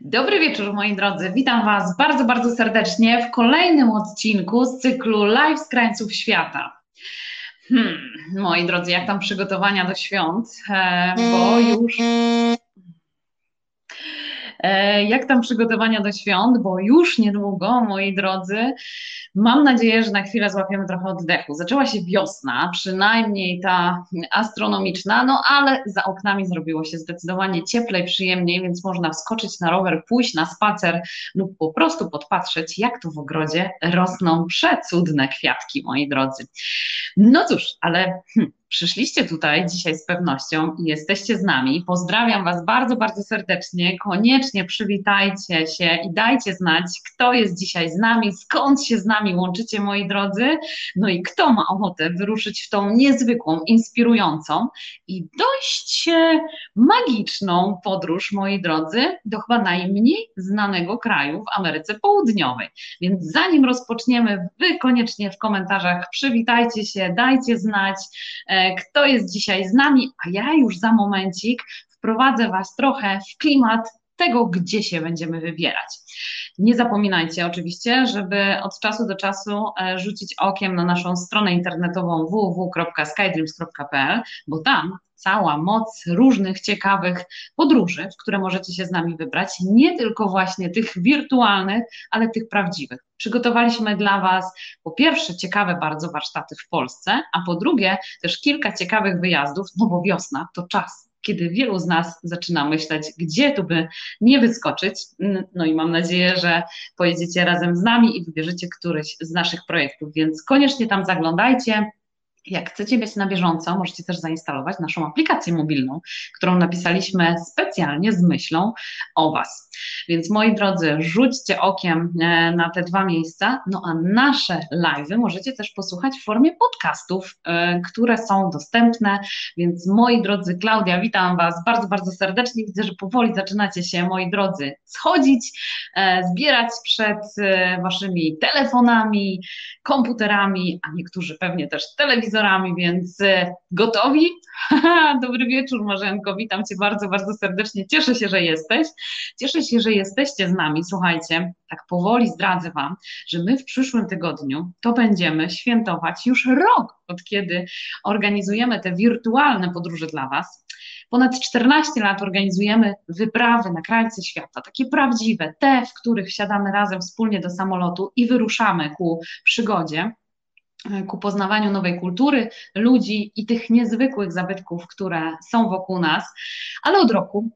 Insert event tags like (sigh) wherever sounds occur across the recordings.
Dobry wieczór moi drodzy, witam Was bardzo, bardzo serdecznie w kolejnym odcinku z cyklu Live z krańców świata. Hmm, moi drodzy, jak tam przygotowania do świąt, e, bo już E, jak tam przygotowania do świąt, bo już niedługo, moi drodzy, mam nadzieję, że na chwilę złapiemy trochę oddechu. Zaczęła się wiosna, przynajmniej ta astronomiczna, no ale za oknami zrobiło się zdecydowanie cieplej, przyjemniej, więc można wskoczyć na rower, pójść na spacer lub po prostu podpatrzeć, jak tu w ogrodzie rosną przecudne kwiatki, moi drodzy. No cóż, ale hmm, Przyszliście tutaj dzisiaj z pewnością i jesteście z nami. Pozdrawiam Was bardzo, bardzo serdecznie. Koniecznie przywitajcie się i dajcie znać, kto jest dzisiaj z nami, skąd się z nami łączycie, moi drodzy. No i kto ma ochotę wyruszyć w tą niezwykłą, inspirującą i dość magiczną podróż, moi drodzy, do chyba najmniej znanego kraju w Ameryce Południowej. Więc zanim rozpoczniemy, Wy koniecznie w komentarzach przywitajcie się, dajcie znać e, kto jest dzisiaj z nami, a ja już za momencik wprowadzę Was trochę w klimat tego, gdzie się będziemy wybierać. Nie zapominajcie oczywiście, żeby od czasu do czasu e, rzucić okiem na naszą stronę internetową www.skydreams.pl, bo tam cała moc różnych ciekawych podróży, w które możecie się z nami wybrać, nie tylko właśnie tych wirtualnych, ale tych prawdziwych. Przygotowaliśmy dla Was po pierwsze ciekawe bardzo warsztaty w Polsce, a po drugie też kilka ciekawych wyjazdów, no bo wiosna to czas kiedy wielu z nas zaczyna myśleć, gdzie tu by nie wyskoczyć. No i mam nadzieję, że pojedziecie razem z nami i wybierzecie któryś z naszych projektów, więc koniecznie tam zaglądajcie. Jak chcecie być na bieżąco, możecie też zainstalować naszą aplikację mobilną, którą napisaliśmy specjalnie z myślą o Was. Więc moi drodzy, rzućcie okiem e, na te dwa miejsca, no a nasze live'y możecie też posłuchać w formie podcastów, e, które są dostępne. Więc moi drodzy, Klaudia, witam Was bardzo, bardzo serdecznie. Widzę, że powoli zaczynacie się, moi drodzy, schodzić, e, zbierać przed Waszymi telefonami, komputerami, a niektórzy pewnie też telewizorami telewizorami, więc e, gotowi? (laughs) Dobry wieczór Marzenko, witam Cię bardzo, bardzo serdecznie. Cieszę się, że jesteś. Cieszę się, że jesteście z nami. Słuchajcie, tak powoli zdradzę Wam, że my w przyszłym tygodniu to będziemy świętować już rok, od kiedy organizujemy te wirtualne podróże dla Was. Ponad 14 lat organizujemy wyprawy na krańce świata, takie prawdziwe, te, w których siadamy razem wspólnie do samolotu i wyruszamy ku przygodzie ku poznawaniu nowej kultury, ludzi i tych niezwykłych zabytków, które są wokół nas. Ale od roku,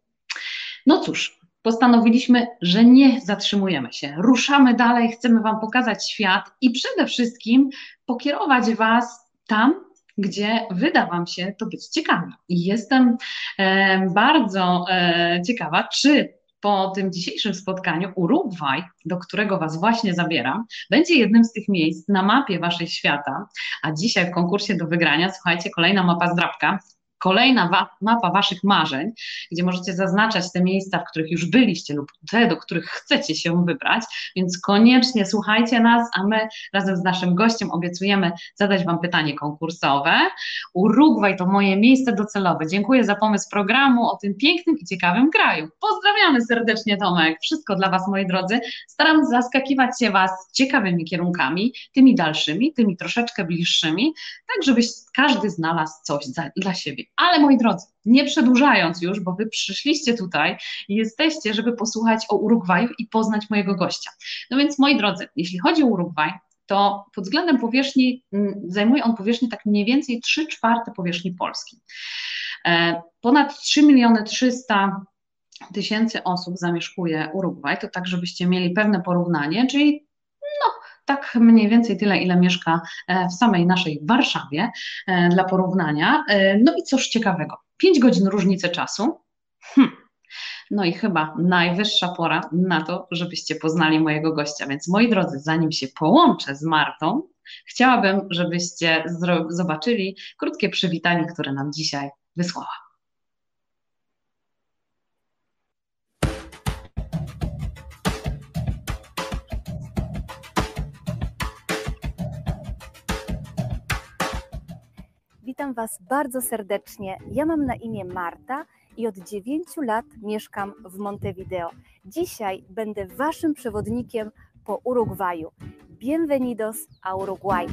no cóż, postanowiliśmy, że nie zatrzymujemy się. Ruszamy dalej, chcemy Wam pokazać świat i przede wszystkim pokierować Was tam, gdzie wyda Wam się to być ciekawym. I jestem e, bardzo e, ciekawa, czy po tym dzisiejszym spotkaniu Urugwaj, do którego Was właśnie zabieram, będzie jednym z tych miejsc na mapie Waszej świata, a dzisiaj w konkursie do wygrania, słuchajcie, kolejna mapa zdrabka, kolejna wa mapa Waszych marzeń, gdzie możecie zaznaczać te miejsca, w których już byliście lub te, do których chcecie się wybrać, więc koniecznie słuchajcie nas, a my razem z naszym gościem obiecujemy zadać Wam pytanie konkursowe. Urugwaj to moje miejsce docelowe. Dziękuję za pomysł programu o tym pięknym i ciekawym kraju. Pozdrawiamy serdecznie Tomek. Wszystko dla Was, moi drodzy. Staram zaskakiwać się Was ciekawymi kierunkami, tymi dalszymi, tymi troszeczkę bliższymi, tak żebyś każdy znalazł coś za, dla siebie. Ale moi drodzy, nie przedłużając już, bo wy przyszliście tutaj i jesteście, żeby posłuchać o Urugwaju i poznać mojego gościa. No więc moi drodzy, jeśli chodzi o Urugwaj, to pod względem powierzchni zajmuje on powierzchnię tak mniej więcej 3 czwarte powierzchni Polski. E, ponad 3 miliony 300 tysięcy osób zamieszkuje Urugwaj, to tak, żebyście mieli pewne porównanie, czyli tak mniej więcej tyle, ile mieszka e, w samej naszej Warszawie e, dla porównania. E, no i coś ciekawego, 5 godzin różnicy czasu. Hm. No i chyba najwyższa pora na to, żebyście poznali mojego gościa. Więc moi drodzy, zanim się połączę z Martą, chciałabym, żebyście zobaczyli krótkie przywitanie, które nam dzisiaj wysłała. Witam Was bardzo serdecznie. Ja mam na imię Marta i od 9 lat mieszkam w Montevideo. Dzisiaj będę Waszym przewodnikiem po Urugwaju. Bienvenidos a Uruguay.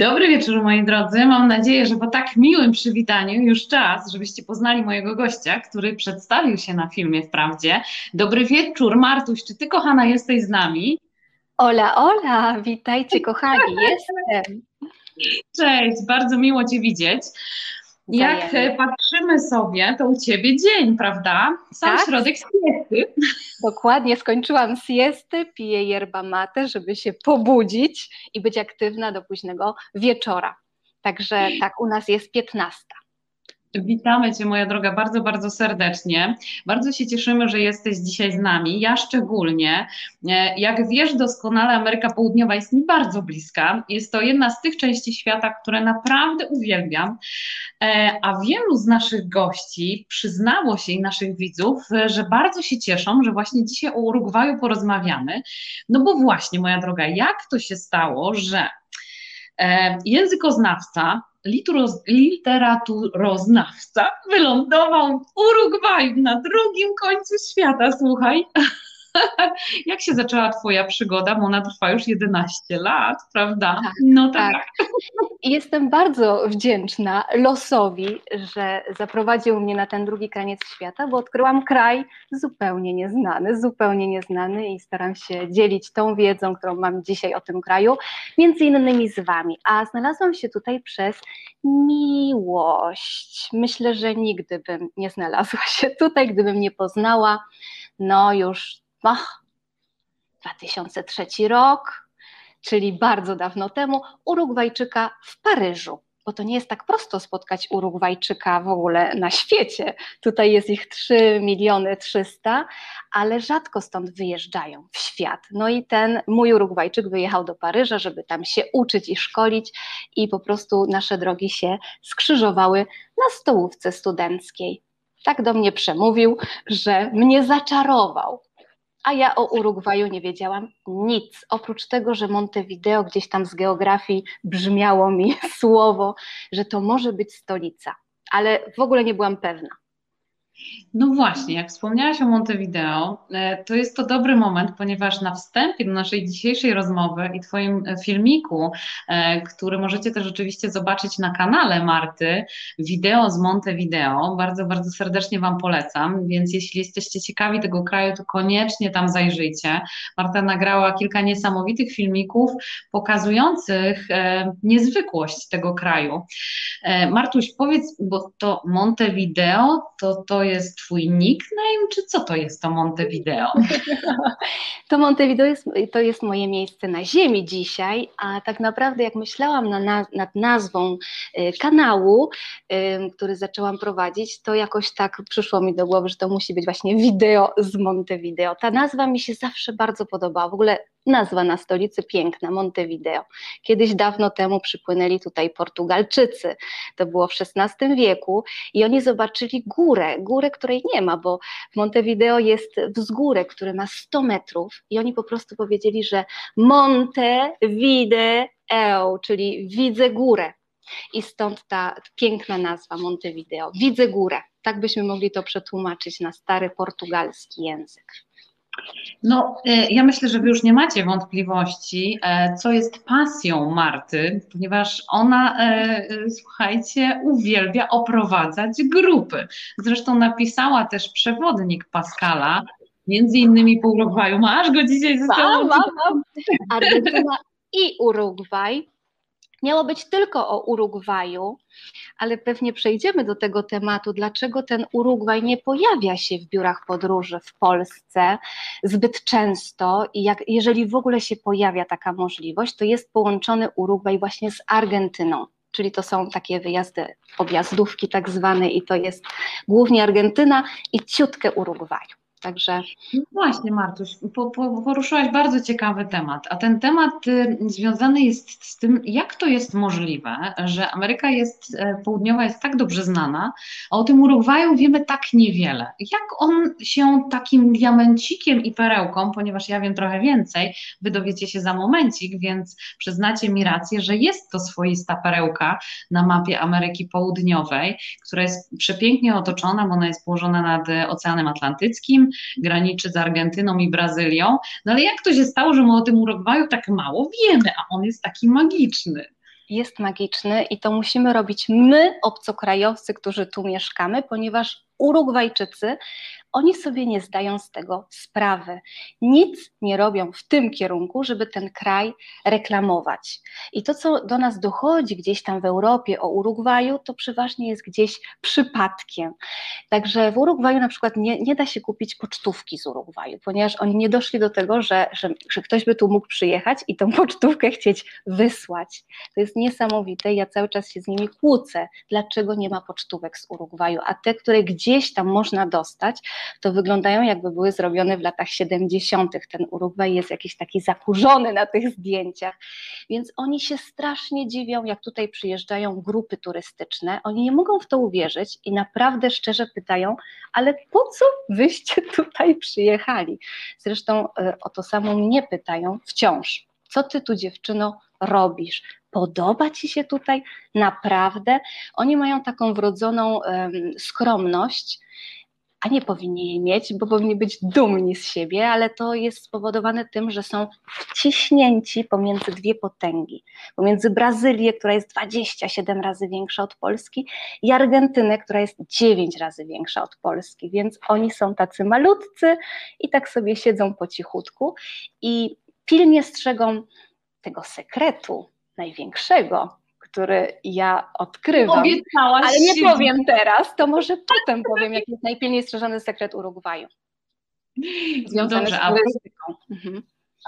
Dobry wieczór, moi drodzy. Mam nadzieję, że po tak miłym przywitaniu już czas, żebyście poznali mojego gościa, który przedstawił się na filmie wprawdzie. Dobry wieczór, Martuś, czy ty, kochana, jesteś z nami? Ola, ola, witajcie, kochani, (laughs) jestem. Cześć, bardzo miło Cię widzieć. Jak patrzymy sobie, to u Ciebie dzień, prawda? Sam tak? środek siesty. Dokładnie, skończyłam siesty, piję yerba mate, żeby się pobudzić i być aktywna do późnego wieczora. Także tak, u nas jest 15. Witamy Cię, moja droga, bardzo, bardzo serdecznie. Bardzo się cieszymy, że jesteś dzisiaj z nami. Ja szczególnie. E, jak wiesz doskonale, Ameryka Południowa jest mi bardzo bliska. Jest to jedna z tych części świata, które naprawdę uwielbiam. E, a wielu z naszych gości przyznało się i naszych widzów, że bardzo się cieszą, że właśnie dzisiaj o Urugwaju porozmawiamy. No bo właśnie, moja droga, jak to się stało, że e, językoznawca, literaturoznawca wylądował w Urugwaju na drugim końcu świata, słuchaj. (laughs) Jak się zaczęła Twoja przygoda? Bo ona trwa już 11 lat, prawda? Tak, no tak. tak. Jestem bardzo wdzięczna losowi, że zaprowadził mnie na ten drugi koniec świata, bo odkryłam kraj zupełnie nieznany, zupełnie nieznany i staram się dzielić tą wiedzą, którą mam dzisiaj o tym kraju, między innymi z Wami. A znalazłam się tutaj przez miłość. Myślę, że nigdy bym nie znalazła się tutaj, gdybym nie poznała no już ach, 2003 rok, czyli bardzo dawno temu, Urugwajczyka w Paryżu. Bo to nie jest tak prosto spotkać Urugwajczyka w ogóle na świecie. Tutaj jest ich 3 miliony 300, ale rzadko stąd wyjeżdżają w świat. No i ten mój Urugwajczyk wyjechał do Paryża, żeby tam się uczyć i szkolić, i po prostu nasze drogi się skrzyżowały na stołówce studenckiej. Tak do mnie przemówił, że mnie zaczarował a ja o Urugwaju nie wiedziałam nic, oprócz tego, że Montevideo gdzieś tam z geografii brzmiało mi (laughs) słowo, że to może być stolica, ale w ogóle nie byłam pewna. No właśnie, jak wspomniałaś o Montevideo, e, to jest to dobry moment, ponieważ na wstępie do naszej dzisiejszej rozmowy i Twoim e, filmiku, e, który możecie też oczywiście zobaczyć na kanale Marty, wideo z Montevideo, bardzo, bardzo serdecznie Wam polecam, więc jeśli jesteście ciekawi tego kraju, to koniecznie tam zajrzyjcie. Marta nagrała kilka niesamowitych filmików pokazujących niezwykłość tego kraju. Martuś, powiedz, bo to Montevideo, to, to jest Twój nickname, czy co to jest to Montevideo? (laughs) To Montevideo jest, to jest moje miejsce na ziemi dzisiaj, a tak naprawdę jak myślałam na, nad nazwą y, kanału, który zaczęłam prowadzić, to jakoś tak przyszło mi do głowy, że to musi być właśnie wideo z Montevideo. Ta nazwa mi się zawsze bardzo podobała. W ogóle nazwa na stolicy piękna, Montevideo. Kiedyś dawno temu przypłynęli tutaj Portugalczycy, to było w XVI wieku i oni zobaczyli górę, górę, której nie ma, bo w Montevideo jest wzgórek, który ma 100 metrów i oni po prostu powiedzieli, że Montevideo, czyli widzę górę. I stąd ta piękna nazwa Montevideo. Widzę górę. Tak byśmy mogli to przetłumaczyć na stary portugalski język. No, e, ja myślę, że Wy już nie macie wątpliwości, e, co jest pasją Marty, ponieważ ona, e, słuchajcie, uwielbia oprowadzać grupy. Zresztą napisała też przewodnik Pascala, między innymi po Urugwaju. Masz go dzisiaj ze sobą? Argentyna i Urugwaj Miało być tylko o Urugwaju, ale pewnie przejdziemy do tego tematu, dlaczego ten Urugwaj nie pojawia się w biurach podróży w Polsce zbyt często i jak, jeżeli w ogóle się pojawia taka możliwość, to jest połączony Urugwaj właśnie z Argentyną czyli to są takie wyjazdy, objazdówki tak zwane i to jest głównie Argentyna i ciutkę Urugwaju. Także. No właśnie, Martuś, po, po, poruszyłaś bardzo ciekawy temat, a ten temat y, związany jest z tym, jak to jest możliwe, że Ameryka jest, e, Południowa jest tak dobrze znana, a o tym Urugwaju wiemy tak niewiele. Jak on się takim diamencikiem i perełką, ponieważ ja wiem trochę więcej, wy dowiecie się za momencik, więc przyznacie mi rację, że jest to swoista perełka na mapie Ameryki Południowej, która jest przepięknie otoczona, bo ona jest położona nad Oceanem Atlantyckim, graniczy z Argentyną i Brazylią. No ale jak to się stało, że my o tym Urugwaju tak mało wiemy, a on jest taki magiczny? Jest magiczny i to musimy robić my, obcokrajowcy, którzy tu mieszkamy, ponieważ Urugwajczycy oni sobie nie zdają z tego sprawy. Nic nie robią w tym kierunku, żeby ten kraj reklamować. I to, co do nas dochodzi gdzieś tam w Europie o Urugwaju, to przeważnie jest gdzieś przypadkiem. Także w Urugwaju na przykład nie, nie da się kupić pocztówki z Urugwaju, ponieważ oni nie doszli do tego, że, że, że ktoś by tu mógł przyjechać i tą pocztówkę chcieć wysłać. To jest niesamowite. Ja cały czas się z nimi kłócę. Dlaczego nie ma pocztówek z Urugwaju? A te, które gdzieś tam można dostać, to wyglądają jakby były zrobione w latach 70. Ten Urugwaj jest jakiś taki zakurzony na tych zdjęciach, więc oni się strasznie dziwią, jak tutaj przyjeżdżają grupy turystyczne. Oni nie mogą w to uwierzyć i naprawdę szczerze pytają, ale po co wyście (laughs) tutaj przyjechali? Zresztą e, o to samo mnie pytają wciąż. Co ty tu dziewczyno robisz? Podoba ci się tutaj naprawdę? Oni mają taką wrodzoną um, skromność a nie powinni jej mieć, bo powinni być dumni z siebie, ale to jest spowodowane tym, że są wciśnięci pomiędzy dwie potęgi. Pomiędzy Brazylię, która jest 27 razy większa od Polski, i Argentynę, która jest 9 razy większa od Polski. Więc oni są tacy malutcy i tak sobie siedzą po cichutku i pilnie strzegą tego sekretu największego, który ja odkrywam. Obiecałaś ale nie powiem teraz, to może potem powiem, jaki jest najpilniej strzeżony sekret Urugwaju. Związany Dobrze, z turystyką. Mhm.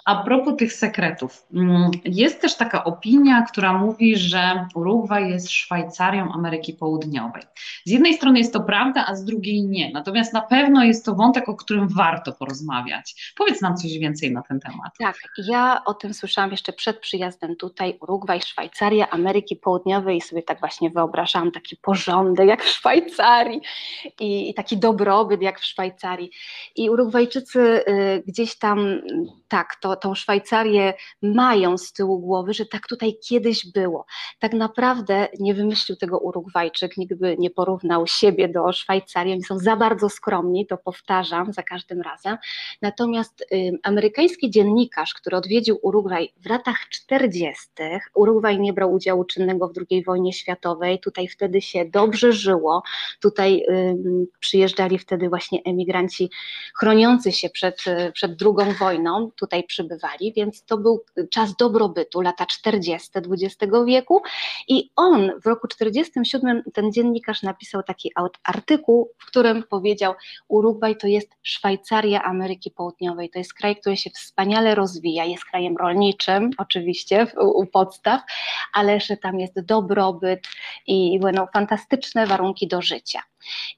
A propos tych sekretów, mm, jest też taka opinia, która mówi, że Urugwaj jest Szwajcarią Ameryki Południowej. Z jednej strony jest to prawda, a z drugiej nie. Natomiast na pewno jest to wątek, o którym warto porozmawiać. Powiedz nam coś więcej na ten temat. Tak, ja o tym słyszałam jeszcze przed przyjazdem tutaj. Urugwaj, Szwajcaria, Ameryki Południowej i sobie tak właśnie wyobrażałam taki porządek jak w Szwajcarii i, i taki dobrobyt jak w Szwajcarii. I Urugwajczycy y, gdzieś tam tak, to, tą Szwajcarię mają z tyłu głowy, że tak tutaj kiedyś było. Tak naprawdę nie wymyślił tego Urugwajczyk, nigdy nie porównał siebie do Szwajcarii, oni są za bardzo skromni, to powtarzam za każdym razem. Natomiast y, amerykański dziennikarz, który odwiedził Urugwaj w latach 40., Urugwaj nie brał udziału czynnego w II wojnie światowej, tutaj wtedy się dobrze żyło, tutaj y, przyjeżdżali wtedy właśnie emigranci chroniący się przed, przed drugą wojną, tutaj przybywali, więc to był czas dobrobytu, lata 40. XX wieku i on w roku 47 ten dziennikarz napisał taki artykuł, w którym powiedział Urugwaj to jest Szwajcaria Ameryki Południowej, to jest kraj, który się wspaniale rozwija, jest krajem rolniczym oczywiście u podstaw, ale że tam jest dobrobyt i będą fantastyczne warunki do życia.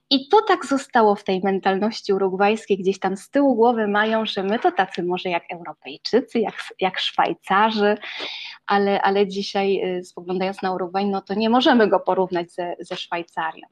I to tak zostało w tej mentalności urugwajskiej, gdzieś tam z tyłu głowy mają, że my to tacy może jak Europejczycy, jak, jak Szwajcarzy, ale, ale dzisiaj y, spoglądając na Urugwaj, no to nie możemy go porównać ze, ze Szwajcarią.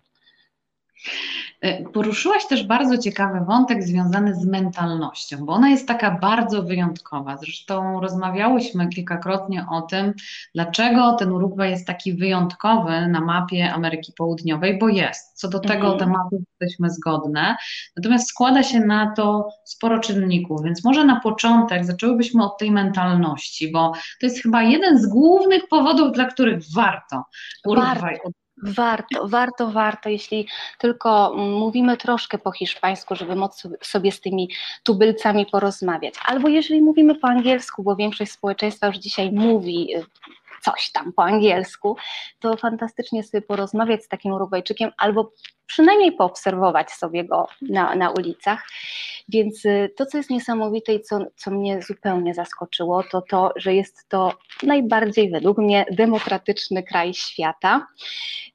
E, poruszyłaś też bardzo ciekawy wątek związany z mentalnością, bo ona jest taka bardzo wyjątkowa. Zresztą rozmawiałyśmy kilkakrotnie o tym, dlaczego ten Urugwaj jest taki wyjątkowy na mapie Ameryki Południowej, bo jest. Co do tego mhm. tematu jesteśmy zgodne. Natomiast składa się na to sporo czynników, więc może na początek zaczęłybyśmy od tej mentalności, bo to jest chyba jeden z głównych powodów, dla których warto Urugwaj warto. Warto, warto, jeśli tylko mówimy troszkę po hiszpańsku, żeby móc sobie z tymi tubylcami porozmawiać. Albo jeżeli mówimy po angielsku, bo większość społeczeństwa już dzisiaj mówi y, coś tam po angielsku, to fantastycznie sobie porozmawiać z takim Urugwajczykiem albo przynajmniej poobserwować sobie go na, na ulicach. Więc y, to, co jest niesamowite i co, co mnie zupełnie zaskoczyło, to to, że jest to najbardziej według mnie demokratyczny kraj świata.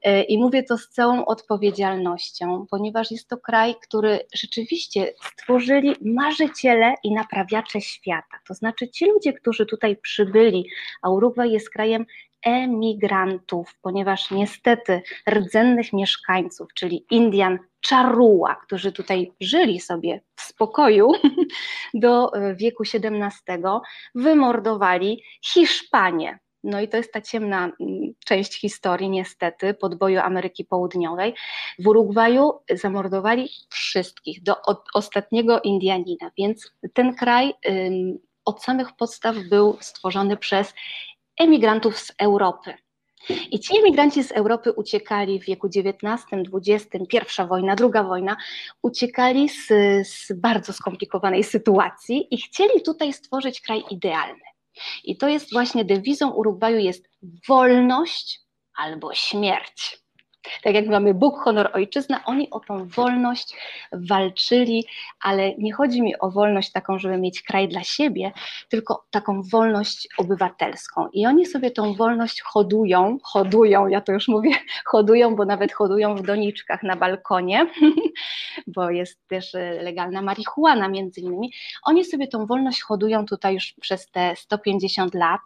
Y, I mówię to z całą odpowiedzialnością, ponieważ jest to kraj, który rzeczywiście stworzyli marzyciele i naprawiacze świata. To znaczy ci ludzie, którzy tutaj przybyli, a Urugwaj jest krajem emigrantów, ponieważ niestety rdzennych mieszkańców, czyli Indian Czarua, którzy tutaj żyli sobie w spokoju (laughs) do e, wieku XVII, wymordowali Hiszpanię. No i to jest ta ciemna mm, część historii, niestety, podboju Ameryki Południowej. W Urugwaju zamordowali wszystkich, do ostatniego Indianina, więc ten kraj od samych podstaw był stworzony przez emigrantów z Europy. I ci emigranci z Europy uciekali w wieku XIX, XX, pierwsza wojna, druga wojna, uciekali z, z bardzo skomplikowanej sytuacji i chcieli tutaj stworzyć kraj idealny. I to jest właśnie dewizą Urugwaju jest wolność albo śmierć. Tak jak mamy Bóg, honor, ojczyzna, oni o tą wolność walczyli, ale nie chodzi mi o wolność taką, żeby mieć kraj dla siebie, tylko taką wolność obywatelską. I oni sobie tą wolność hodują, hodują, ja to już mówię, (laughs) hodują, bo nawet hodują w doniczkach na balkonie, (laughs) bo jest też e, legalna marihuana między innymi. Oni sobie tą wolność hodują tutaj już przez te 150 lat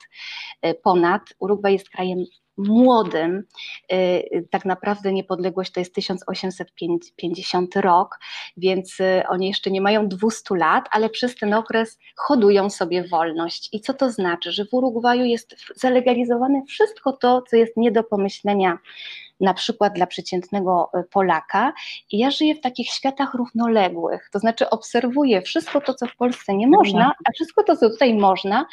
e, ponad. Urugwaj jest krajem młodym. Y, tak naprawdę niepodległość to jest 1850 rok, więc y, oni jeszcze nie mają 200 lat, ale przez ten okres hodują sobie wolność. I co to znaczy? Że w Urugwaju jest zalegalizowane wszystko to, co jest nie do pomyślenia na przykład dla przeciętnego e, Polaka. I ja żyję w takich światach równoległych, to znaczy obserwuję wszystko to, co w Polsce nie można, a wszystko to, co tutaj można,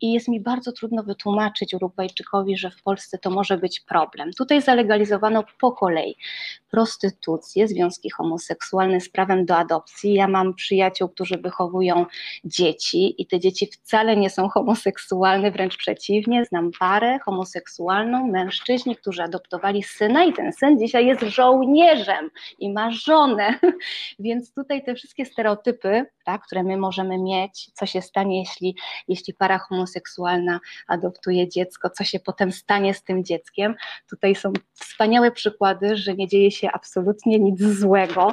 i jest mi bardzo trudno wytłumaczyć Urugwajczykowi, że w Polsce to może być problem. Tutaj zalegalizowano po kolei prostytucję, związki homoseksualne z prawem do adopcji. Ja mam przyjaciół, którzy wychowują dzieci i te dzieci wcale nie są homoseksualne, wręcz przeciwnie. Znam parę homoseksualną, mężczyźni, którzy adoptowali syna i ten syn dzisiaj jest żołnierzem i ma żonę. (laughs) Więc tutaj te wszystkie stereotypy, tak, które my możemy mieć, co się stanie, jeśli, jeśli para homoseksualna adoptuje dziecko, co się potem stanie z tym dzieckiem. Tutaj są wspaniałe przykłady, że nie dzieje się absolutnie nic złego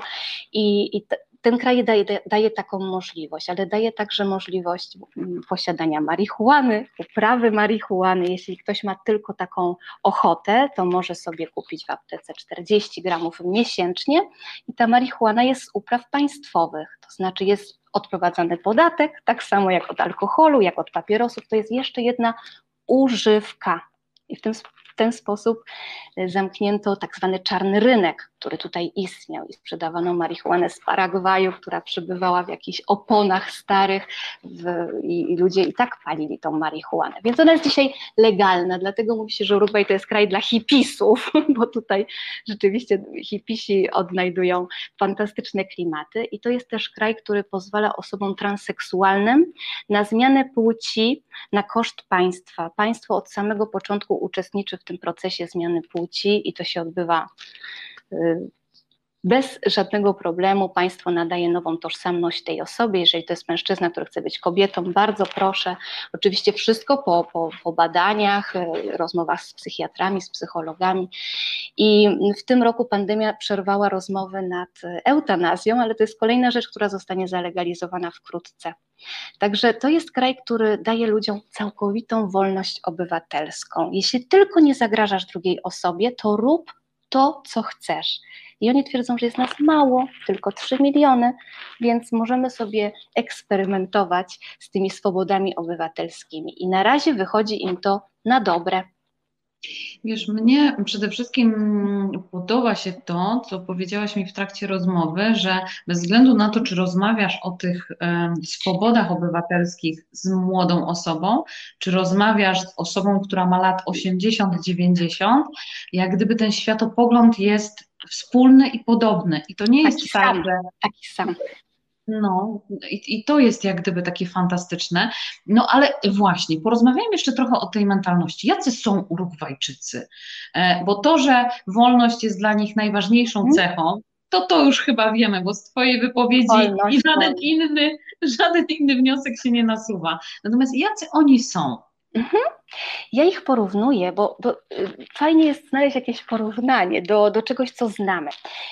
i, i ten kraj daje, daje taką możliwość, ale daje także możliwość mm, posiadania marihuany, uprawy marihuany. Jeśli ktoś ma tylko taką ochotę, to może sobie kupić w aptece 40 gramów miesięcznie i ta marihuana jest z upraw państwowych, to znaczy jest odprowadzany podatek, tak samo jak od alkoholu, jak od papierosów, to jest jeszcze jedna używka. I w tym ten sposób e, zamknięto tak zwany czarny rynek, który tutaj istniał i sprzedawano marihuanę z Paragwaju, która przybywała w jakichś oponach starych w, i, i, ludzie i tak palili tą marihuanę. Więc ona jest dzisiaj legalna, dlatego mówi się, że Urugwaj to jest kraj dla hipisów, (laughs) bo tutaj rzeczywiście hipisi odnajdują fantastyczne klimaty i to jest też kraj, który pozwala osobom transseksualnym na zmianę płci na koszt państwa. Państwo od samego początku uczestniczy w tym procesie zmiany płci i to się odbywa y, bez żadnego problemu państwo nadaje nową tożsamość tej osobie. Jeżeli to jest mężczyzna, który chce być kobietą, bardzo proszę. Oczywiście wszystko po, po, po badaniach, y, rozmowach z psychiatrami, z psychologami. I w tym roku pandemia przerwała rozmowy nad eutanazją, ale to jest kolejna rzecz, która zostanie zalegalizowana wkrótce. Także to jest kraj, który daje ludziom całkowitą wolność obywatelską. Jeśli tylko nie zagrażasz drugiej osobie, to rób to, co chcesz. I oni twierdzą, że jest nas mało, tylko 3 miliony, więc możemy sobie eksperymentować z tymi swobodami obywatelskimi. I na razie wychodzi im to na dobre. Wiesz, mnie przede wszystkim podoba się to, co powiedziałaś mi w trakcie rozmowy, że bez względu na to, czy rozmawiasz o tych swobodach obywatelskich z młodą osobą, czy rozmawiasz z osobą, która ma lat 80-90, jak gdyby ten światopogląd jest wspólny i podobny. I to nie jest taki tak, sam, że. Taki sam No, i, i, to jest jak gdyby takie fantastyczne. No ale właśnie, porozmawiajmy jeszcze trochę o tej mentalności. Jacy są Urugwajczycy? E, bo to, że wolność jest dla nich najważniejszą mhm. cechą, to to już chyba wiemy, bo z Twojej wypowiedzi wolność, i żaden inny, (laughs) żaden inny wniosek się nie nasuwa. Natomiast jacy oni są? Mhm. Ja ich porównuję, bo, bo, y, fajnie jest znaleźć jakieś porównanie do, do czegoś, co znamy.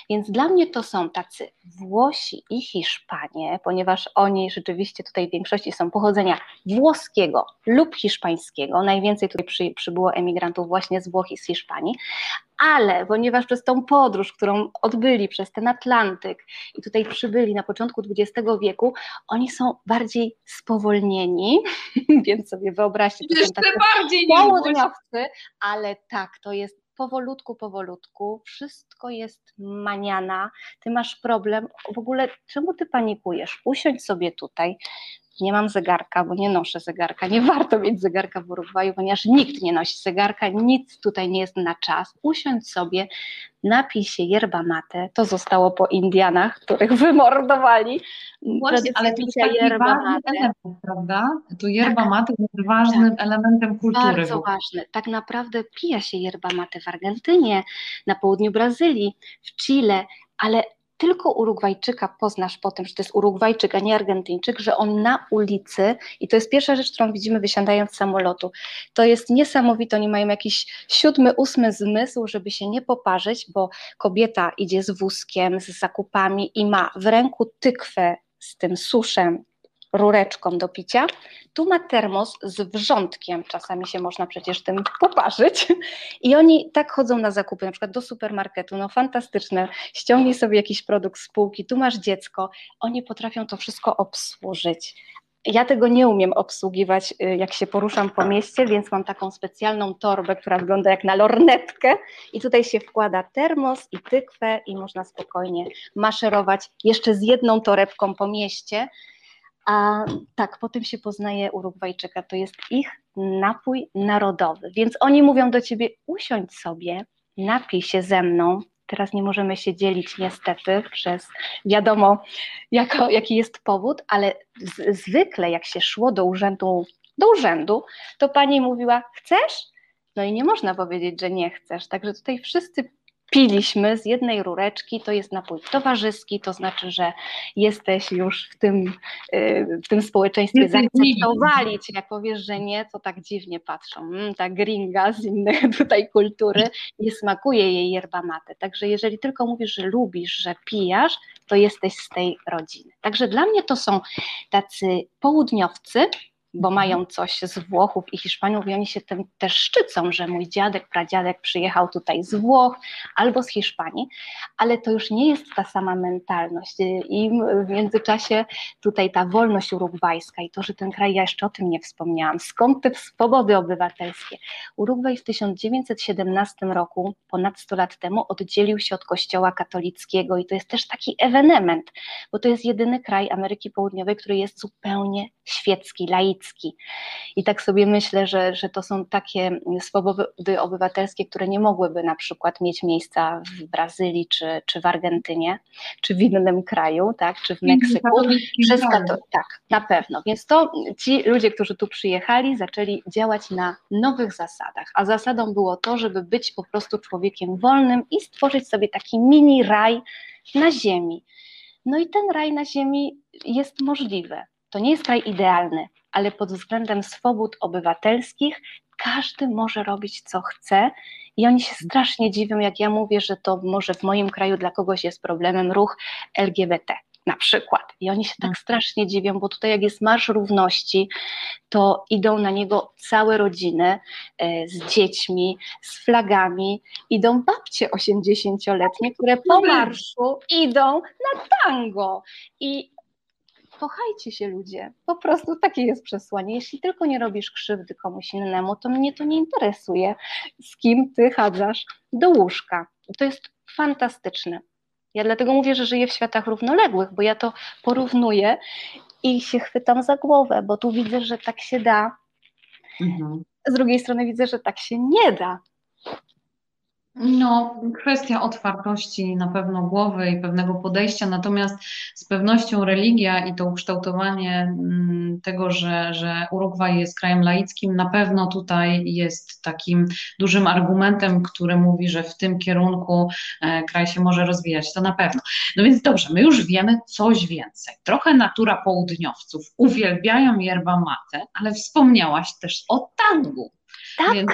Więc dla mnie to są tacy Włosi i Hiszpanie, ponieważ oni rzeczywiście tutaj w większości są pochodzenia włoskiego lub hiszpańskiego. Najwięcej tutaj przy, przybyło emigrantów właśnie z Włoch i z Hiszpanii, ale ponieważ przez tą podróż, którą odbyli przez ten Atlantyk i tutaj przybyli na początku XX wieku, oni są bardziej spowolnieni, (laughs) więc sobie wyobraźcie, to są bardziej południowcy, ale tak, to jest powolutku, powolutku, wszystko jest maniana, ty masz problem, w ogóle czemu ty panikujesz? Usiądź sobie tutaj, nie mam zegarka, bo nie noszę zegarka. Nie warto mieć zegarka w Urugwaju, ponieważ nikt nie nosi zegarka, nic tutaj nie jest na czas. Usiądź sobie, napij się yerba mate. To zostało po Indianach, których wymordowali. Właśnie, ale to jest taki ważny element, prawda? To yerba tak, mate jest ważnym tak. elementem kultury. Bardzo ważny. Tak naprawdę pija się yerba mate w Argentynie, na południu Brazylii, w Chile, ale tylko Urugwajczyka poznasz po tym, że to jest Urugwajczyk, a nie Argentyńczyk, że on na ulicy, i to jest pierwsza rzecz, którą widzimy wysiadając z samolotu, to jest niesamowite, oni mają jakiś siódmy, ósmy zmysł, żeby się nie poparzyć, bo kobieta idzie z wózkiem, z zakupami i ma w ręku tykwę z tym suszem rureczką do picia. Tu ma termos z wrzątkiem, czasami się można przecież tym poparzyć. (laughs) I oni tak chodzą na zakupy, na przykład do supermarketu, no fantastyczne. Ściągnij sobie jakiś produkt z półki, tu masz dziecko. Oni potrafią to wszystko obsłużyć. Ja tego nie umiem obsługiwać, y, jak się poruszam po mieście, więc mam taką specjalną torbę, która wygląda jak na lornetkę i tutaj się wkłada termos i tykwę i można spokojnie maszerować jeszcze z jedną torebką po mieście a tak, potem się poznaje Urugwajczyka, to jest ich napój narodowy. Więc oni mówią do ciebie: usiądź sobie, napij się ze mną. Teraz nie możemy się dzielić niestety przez wiadomo, jako, jaki jest powód, ale z, zwykle jak się szło do urzędu, do urzędu, to pani mówiła: Chcesz? No i nie można powiedzieć, że nie chcesz. Także tutaj wszyscy piliśmy z jednej rureczki, to jest napój towarzyski, to znaczy, że jesteś już w tym, y, w tym społeczeństwie zaakceptowali cię, jak powiesz, że nie, to tak dziwnie patrzą, mm, ta gringa z innej (laughs) tutaj kultury, nie smakuje jej yerba mate, także jeżeli tylko mówisz, że lubisz, że pijasz, to jesteś z tej rodziny. Także dla mnie to są tacy południowcy, bo mhm. mają coś z Włochów i Hiszpaniów i oni się tym też szczycą, że mój dziadek, pradziadek przyjechał tutaj z Włoch albo z Hiszpanii, ale to już nie jest ta sama mentalność i w międzyczasie tutaj ta wolność urugwajska i to, że ten kraj, ja jeszcze o tym nie wspomniałam, skąd te swobody obywatelskie. Urugwaj w 1917 roku, ponad 100 lat temu, oddzielił się od kościoła katolickiego i to jest też taki ewenement, bo to jest jedyny kraj Ameryki Południowej, który jest zupełnie świecki, i tak sobie myślę, że, że to są takie swobody obywatelskie, które nie mogłyby na przykład mieć miejsca w Brazylii, czy, czy w Argentynie, czy w innym kraju, tak, czy w Meksyku. Przez kato- tak, na pewno. Więc to ci ludzie, którzy tu przyjechali, zaczęli działać na nowych zasadach. A zasadą było to, żeby być po prostu człowiekiem wolnym i stworzyć sobie taki mini raj na ziemi. No i ten raj na ziemi jest możliwy. To nie jest kraj idealny, ale pod względem swobód obywatelskich każdy może robić co chce i oni się strasznie dziwią, jak ja mówię, że to może w moim kraju dla kogoś jest problemem ruch LGBT na przykład. I oni się tak mm. strasznie dziwią, bo tutaj jak jest Marsz Równości, to idą na niego całe rodziny e, z dziećmi, z flagami, idą babcie 80-letnie, które po marszu idą na tango. I kochajcie się ludzie. Po prostu takie jest przesłanie. Jeśli tylko nie robisz krzywdy komuś innemu, to mnie to nie interesuje, z kim ty chadzasz do łóżka. To jest fantastyczne. Ja dlatego mówię, że żyję w światach równoległych, bo ja to porównuję i się chwytam za głowę, bo tu widzę, że tak się da. Mhm. Z drugiej strony widzę, że tak się nie da. No, kwestia otwartości na pewno głowy i pewnego podejścia, natomiast z pewnością religia i to ukształtowanie mm, tego, że, że Urugwaj jest krajem laickim, na pewno tutaj jest takim dużym argumentem, który mówi, że w tym kierunku e, kraj się może rozwijać. To na pewno. No więc dobrze, my już wiemy coś więcej. Trochę natura południowców uwielbiają yerba mate, ale wspomniałaś też o tangu. Tak. Więc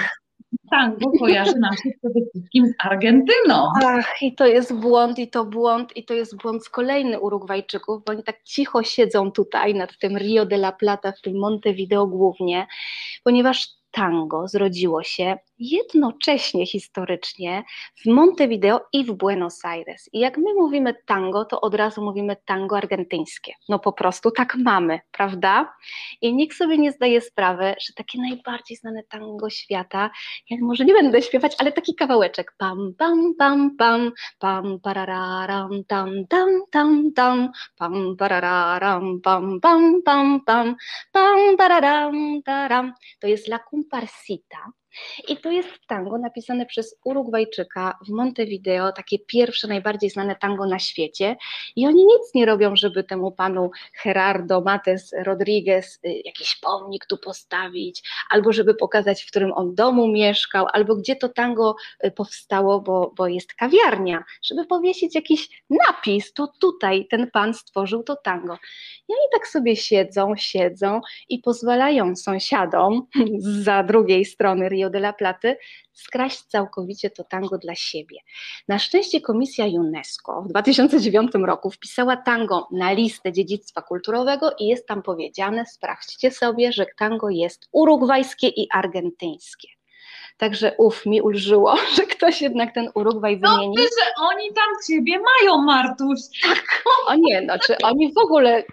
tango kojarzy nam się przede wszystkim z Argentyną. Ach, i to jest błąd, i to błąd, i to jest błąd kolejny Urugwajczyków, bo oni tak cicho siedzą tutaj nad tym Rio de la Plata, w tym Montevideo głównie, ponieważ tango zrodziło się jednocześnie historycznie w Montevideo i w Buenos Aires. I jak my mówimy tango, to od razu mówimy tango argentyńskie. No po prostu tak mamy, prawda? I nikt sobie nie zdaje sprawy, że takie najbardziej znane tango świata, ja może nie będę śpiewać, ale taki kawałeczek pam pam pam pam pam parararam tam tam tam tam pam parararam pam pam pam pam pam pararam taram to jest la comparsita i to jest tango napisane przez Urugwajczyka w Montevideo, takie pierwsze, najbardziej znane tango na świecie. I oni nic nie robią, żeby temu panu Gerardo Mates Rodriguez y, jakiś pomnik tu postawić, albo żeby pokazać, w którym on domu mieszkał, albo gdzie to tango y, powstało, bo, bo jest kawiarnia, żeby powiesić jakiś napis, to tutaj ten pan stworzył to tango. I oni tak sobie siedzą, siedzą i pozwalają sąsiadom (laughs) za drugiej strony Rio Rio de la Platy skraść całkowicie to tango dla siebie. Na szczęście Komisja UNESCO w 2009 roku wpisała tango na listę dziedzictwa kulturowego i jest tam powiedziane, sprawdźcie sobie, że tango jest urugwajskie i argentyńskie. Także uf, mi ulżyło, (laughs) że ktoś jednak ten Urugwaj no, wymienił. No, że oni tam ciebie mają, Martuś. Tak, o nie, znaczy oni w ogóle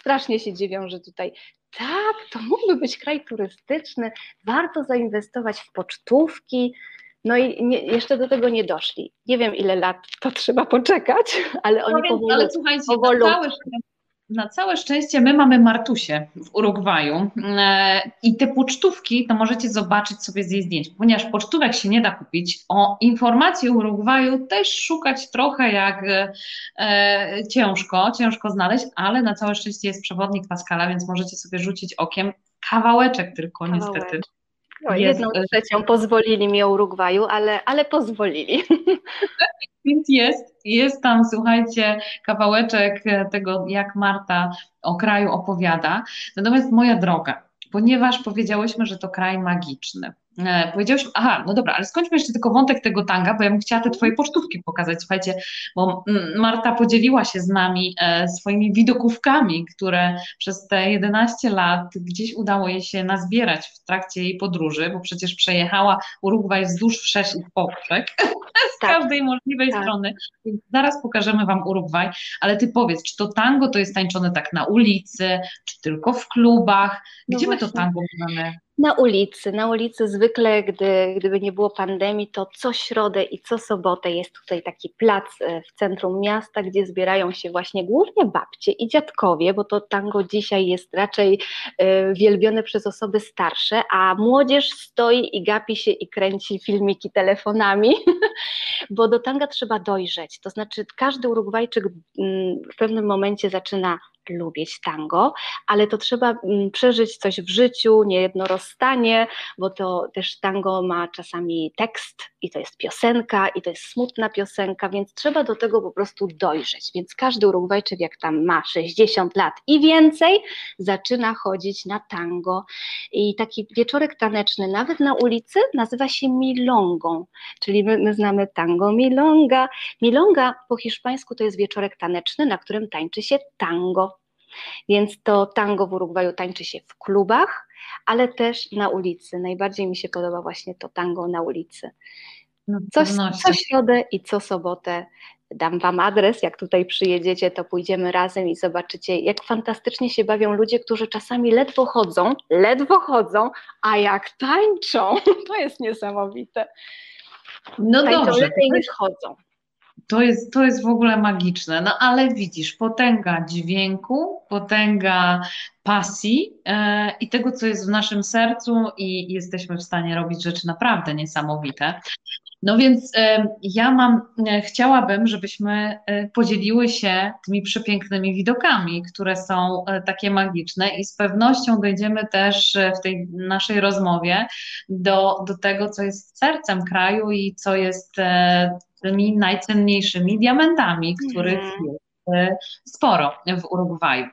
strasznie się dziwią, że tutaj tak, to mógłby być kraj turystyczny, warto zainwestować w pocztówki. No i nie, jeszcze do tego nie doszli. Nie wiem, ile lat to trzeba poczekać, ale oni no powoli, Ale słuchajcie, powolutku. całe na całe szczęście my mamy Martusie w Urugwaju e, i te pocztówki to możecie zobaczyć sobie z jej zdjęć, ponieważ pocztówek się nie da kupić. O informacji o Urugwaju też szukać trochę jak e, ciężko, ciężko znaleźć, ale na całe szczęście jest przewodnik Pascala, więc możecie sobie rzucić okiem kawałeczek tylko Kawałek. niestety. No, jedną e, trzecią pozwolili mi o Urugwaju, ale, ale pozwolili. (laughs) Więc jest, jest tam, słuchajcie, kawałeczek tego, jak Marta o kraju opowiada. Natomiast moja droga, ponieważ powiedziałyśmy, że to kraj magiczny. E, powiedziałyśmy, aha, no dobra, ale skończmy jeszcze tylko wątek tego tanga, bo ja bym chciała te twoje pocztówki pokazać. Słuchajcie, bo Marta podzieliła się z nami e, swoimi widokówkami, które przez te 11 lat gdzieś udało jej się nazbierać w trakcie jej podróży, bo przecież przejechała Urugwaj wzdłuż wszerz i poprzek (laughs) z tak. każdej możliwej tak. strony. Więc zaraz pokażemy wam Urugwaj, ale ty powiedz, czy to tango to jest tańczone tak na ulicy, czy tylko w klubach? No Gdzie no my to tango mamy? Na ulicy, na ulicy zwykle, gdy, gdyby nie było pandemii, to co środę i co sobotę jest tutaj taki plac e, w centrum miasta, gdzie zbierają się właśnie głównie babcie i dziadkowie, bo to tango dzisiaj jest raczej y, wielbione przez osoby starsze, a młodzież stoi i gapi się i kręci filmiki telefonami, (laughs) bo do tanga trzeba dojrzeć. To znaczy każdy Urugwajczyk mm, w pewnym momencie zaczyna lubić tango, ale to trzeba mm, przeżyć coś w życiu, niejedno rozstanie, bo to też tango ma czasami tekst i to jest piosenka i to jest smutna piosenka, więc trzeba do tego po prostu dojrzeć. Więc każdy Urugwajczyk, jak tam ma 60 lat i więcej, zaczyna chodzić na tango. I taki wieczorek taneczny, nawet na ulicy, nazywa się milongą, czyli my, my znamy tango milonga. Milonga po hiszpańsku to jest wieczorek taneczny, na którym tańczy się tango. Więc to tango w Urugwaju tańczy się w klubach, ale też na ulicy. Najbardziej mi się podoba właśnie to tango na ulicy. No, co, co środę i co sobotę dam Wam adres, jak tutaj przyjedziecie, to pójdziemy razem i zobaczycie, jak fantastycznie się bawią ludzie, którzy czasami ledwo chodzą, ledwo chodzą, a jak tańczą, (laughs) to jest niesamowite. No tańczą dobrze. lepiej niż chodzą. To jest, to jest w ogóle magiczne. No ale widzisz, potęga dźwięku, potęga pasji e, i tego, co jest w naszym sercu, i jesteśmy w stanie robić rzeczy naprawdę niesamowite. No więc ja mam, e, chciałabym, żebyśmy e, podzieliły się tymi przepięknymi widokami, które są e, takie magiczne i z pewnością dojdziemy też w tej naszej rozmowie do, do tego, co jest sercem kraju i co jest tymi najcenniejszymi diamentami, których mm. E, sporo w Urugwaju.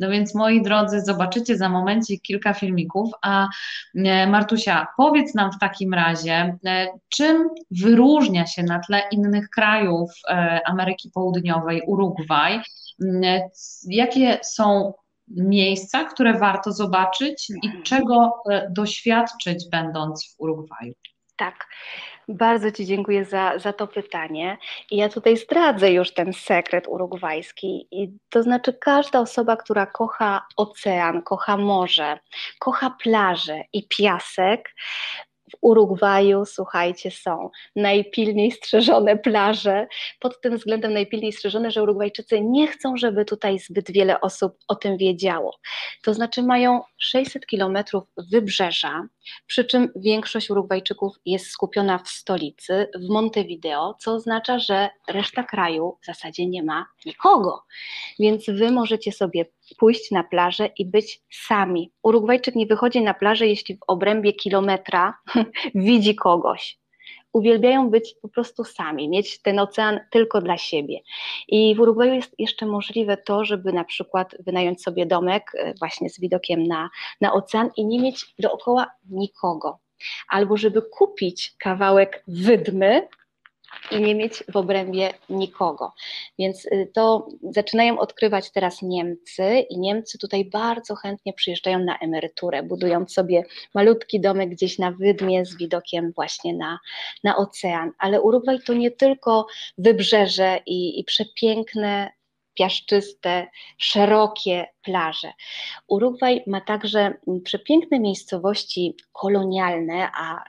No więc moi drodzy, zobaczycie za momencik kilka filmików, a e, Martusia, powiedz nam w takim razie, e, czym wyróżnia się na tle innych krajów Ameryki Południowej Urugwaj? Jakie są miejsca, które warto zobaczyć i czego doświadczyć będąc w Urugwaju? Tak. Bardzo Ci dziękuję za, za to pytanie. I ja tutaj zdradzę już ten sekret urugwajski. I to znaczy, każda osoba, która kocha ocean, kocha morze, kocha plaże i piasek, w Urugwaju, słuchajcie, są najpilniej strzeżone plaże, pod tym względem najpilniej strzeżone, że Urugwajczycy nie chcą, żeby tutaj zbyt wiele osób o tym wiedziało. To znaczy mają 600 kilometrów wybrzeża, przy czym większość Urugwajczyków jest skupiona w stolicy, w Montevideo, co oznacza, że reszta kraju w zasadzie nie ma nikogo. Więc wy możecie sobie pójść na plażę i być sami. Urugwajczyk nie wychodzi na plażę, jeśli w obrębie kilometra (laughs) widzi kogoś. Uwielbiają być po prostu sami, mieć ten ocean tylko dla siebie. I w Urugwaju jest jeszcze możliwe to, żeby na przykład wynająć sobie domek e, właśnie z widokiem na, na ocean i nie mieć dookoła nikogo. Albo żeby kupić kawałek wydmy, i nie mieć w obrębie nikogo. Więc y, to zaczynają odkrywać teraz Niemcy i Niemcy tutaj bardzo chętnie przyjeżdżają na emeryturę, budują sobie malutki domek gdzieś na Wydmie z widokiem właśnie na, na ocean. Ale Urugwaj to nie tylko wybrzeże i, i przepiękne piaszczyste, szerokie plaże. Urugwaj ma także przepiękne miejscowości kolonialne, a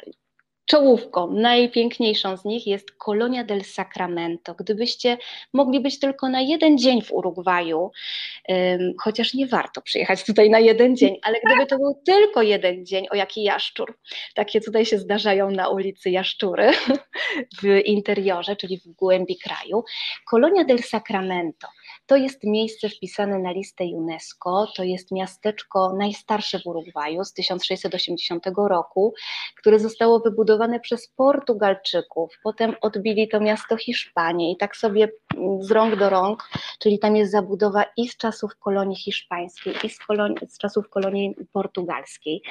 Czołówką, najpiękniejszą z nich jest Kolonia del Sacramento. Gdybyście mogli być tylko na jeden dzień w Urugwaju, um, chociaż nie warto przyjechać tutaj na jeden dzień, ale gdyby to był tylko jeden dzień, o jaki jaszczur. Takie tutaj się zdarzają na ulicy jaszczury (laughs) w interiorze, czyli w głębi kraju. Kolonia del Sacramento to jest miejsce wpisane na listę UNESCO, to jest miasteczko najstarsze w Urugwaju z 1680 roku, które zostało wybudowane przez Portugalczyków, potem odbili to miasto Hiszpanie i tak sobie z rąk do rąk, czyli tam jest zabudowa i z czasów kolonii hiszpańskiej, i z, kolonii, z czasów kolonii portugalskiej.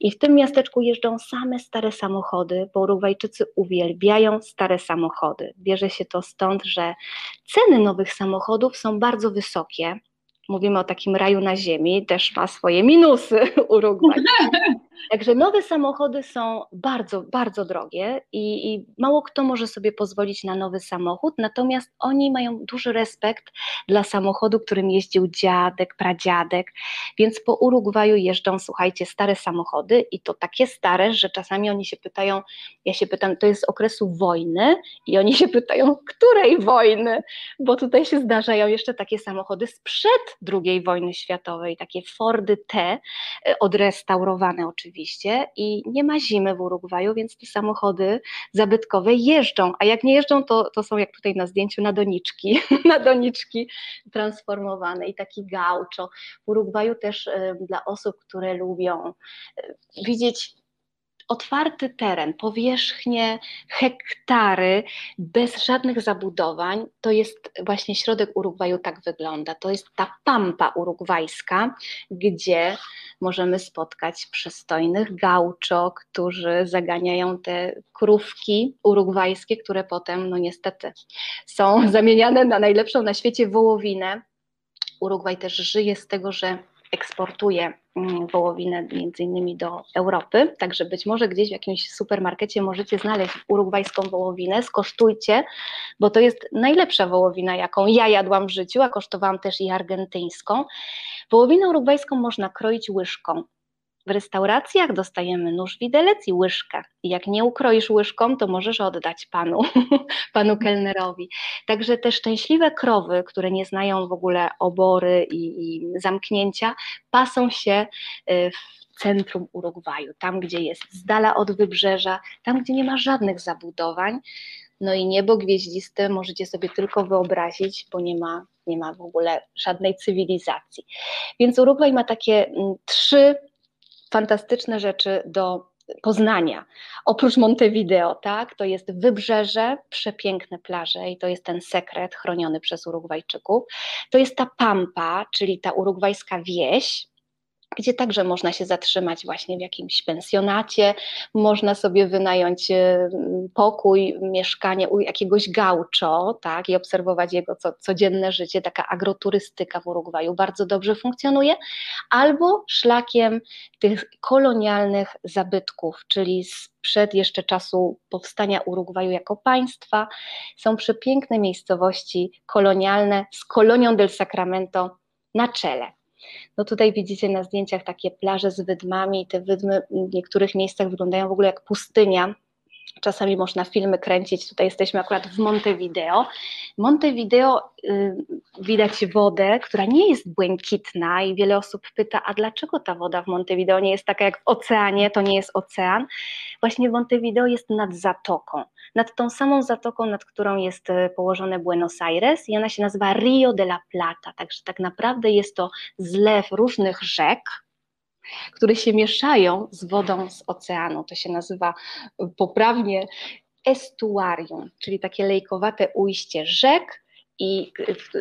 I w tym miasteczku jeżdżą same stare samochody, bo Urugwajczycy uwielbiają stare samochody. Bierze się to stąd, że ceny nowych samochodów są bardzo wysokie. Mówimy o takim raju na ziemi, też ma swoje minusy (laughs) Urugwaj. Także nowe samochody są bardzo, bardzo drogie i, i, mało kto może sobie pozwolić na nowy samochód, natomiast oni mają duży respekt dla samochodu, którym jeździł dziadek, pradziadek, więc po Urugwaju jeżdżą, słuchajcie, stare samochody i to takie stare, że czasami oni się pytają, ja się pytam, to jest okresu wojny? I oni się pytają, której wojny, bo tutaj się zdarzają jeszcze takie samochody sprzed II wojny światowej, takie Fordy T, e, odrestaurowane oczywiście, oczywiście i nie ma zimy w Urugwaju, więc te samochody zabytkowe jeżdżą, a jak nie jeżdżą, to, to są jak tutaj na zdjęciu na doniczki, (laughs) na doniczki transformowane i taki gaucho. W Urugwaju też dla osób, które lubią widzieć otwarty teren, powierzchnie, hektary, bez żadnych zabudowań. To jest właśnie środek Urugwaju, tak wygląda. To jest ta pampa urugwajska, gdzie możemy spotkać przystojnych gauczo, którzy zaganiają te krówki urugwajskie, które potem, no niestety, są (laughs) zamieniane na najlepszą na świecie wołowinę. Urugwaj też żyje z tego, że eksportuje mm, wołowinę między innymi do Europy, także być może gdzieś w jakimś supermarkecie możecie znaleźć urugwajską wołowinę, skosztujcie, bo to jest najlepsza wołowina, jaką ja jadłam w życiu, a kosztowałam też i argentyńską. Wołowinę urugwajską można kroić łyżką, w restauracjach dostajemy nóż, widelec i łyżkę. I jak nie ukroisz łyżką, to możesz oddać panu, (laughs) panu kelnerowi. Także te szczęśliwe krowy, które nie znają w ogóle obory i, i zamknięcia, pasą się y, w centrum Urugwaju, tam gdzie jest z dala od wybrzeża, tam gdzie nie ma żadnych zabudowań. No i niebo gwieździste możecie sobie tylko wyobrazić, bo nie ma, nie ma w ogóle żadnej cywilizacji. Więc Urugwaj ma takie mm, trzy fantastyczne rzeczy do Poznania. Oprócz Montevideo, tak, to jest wybrzeże, przepiękne plaże i to jest ten sekret chroniony przez Urugwajczyków. To jest ta Pampa, czyli ta urugwajska wieś, gdzie także można się zatrzymać właśnie w jakimś pensjonacie, można sobie wynająć e, pokój, mieszkanie u jakiegoś gaucho, tak, i obserwować jego co, codzienne życie, taka agroturystyka w Urugwaju bardzo dobrze funkcjonuje, albo szlakiem tych kolonialnych zabytków, czyli sprzed jeszcze czasu powstania Urugwaju jako państwa, są przepiękne miejscowości kolonialne z kolonią del Sacramento na czele. No tutaj widzicie na zdjęciach takie plaże z wydmami, te wydmy w niektórych miejscach wyglądają w ogóle jak pustynia, Czasami można filmy kręcić, tutaj jesteśmy akurat w Montevideo. Montevideo y, widać wodę, która nie jest błękitna i wiele osób pyta, a dlaczego ta woda w Montevideo nie jest taka jak w oceanie, to nie jest ocean. Właśnie Montevideo jest nad zatoką, nad tą samą zatoką, nad którą jest y, położone Buenos Aires i ona się nazywa Rio de la Plata, także tak naprawdę jest to zlew różnych rzek, które się mieszają z wodą z oceanu. To się nazywa poprawnie estuarium, czyli takie lejkowate ujście rzek, i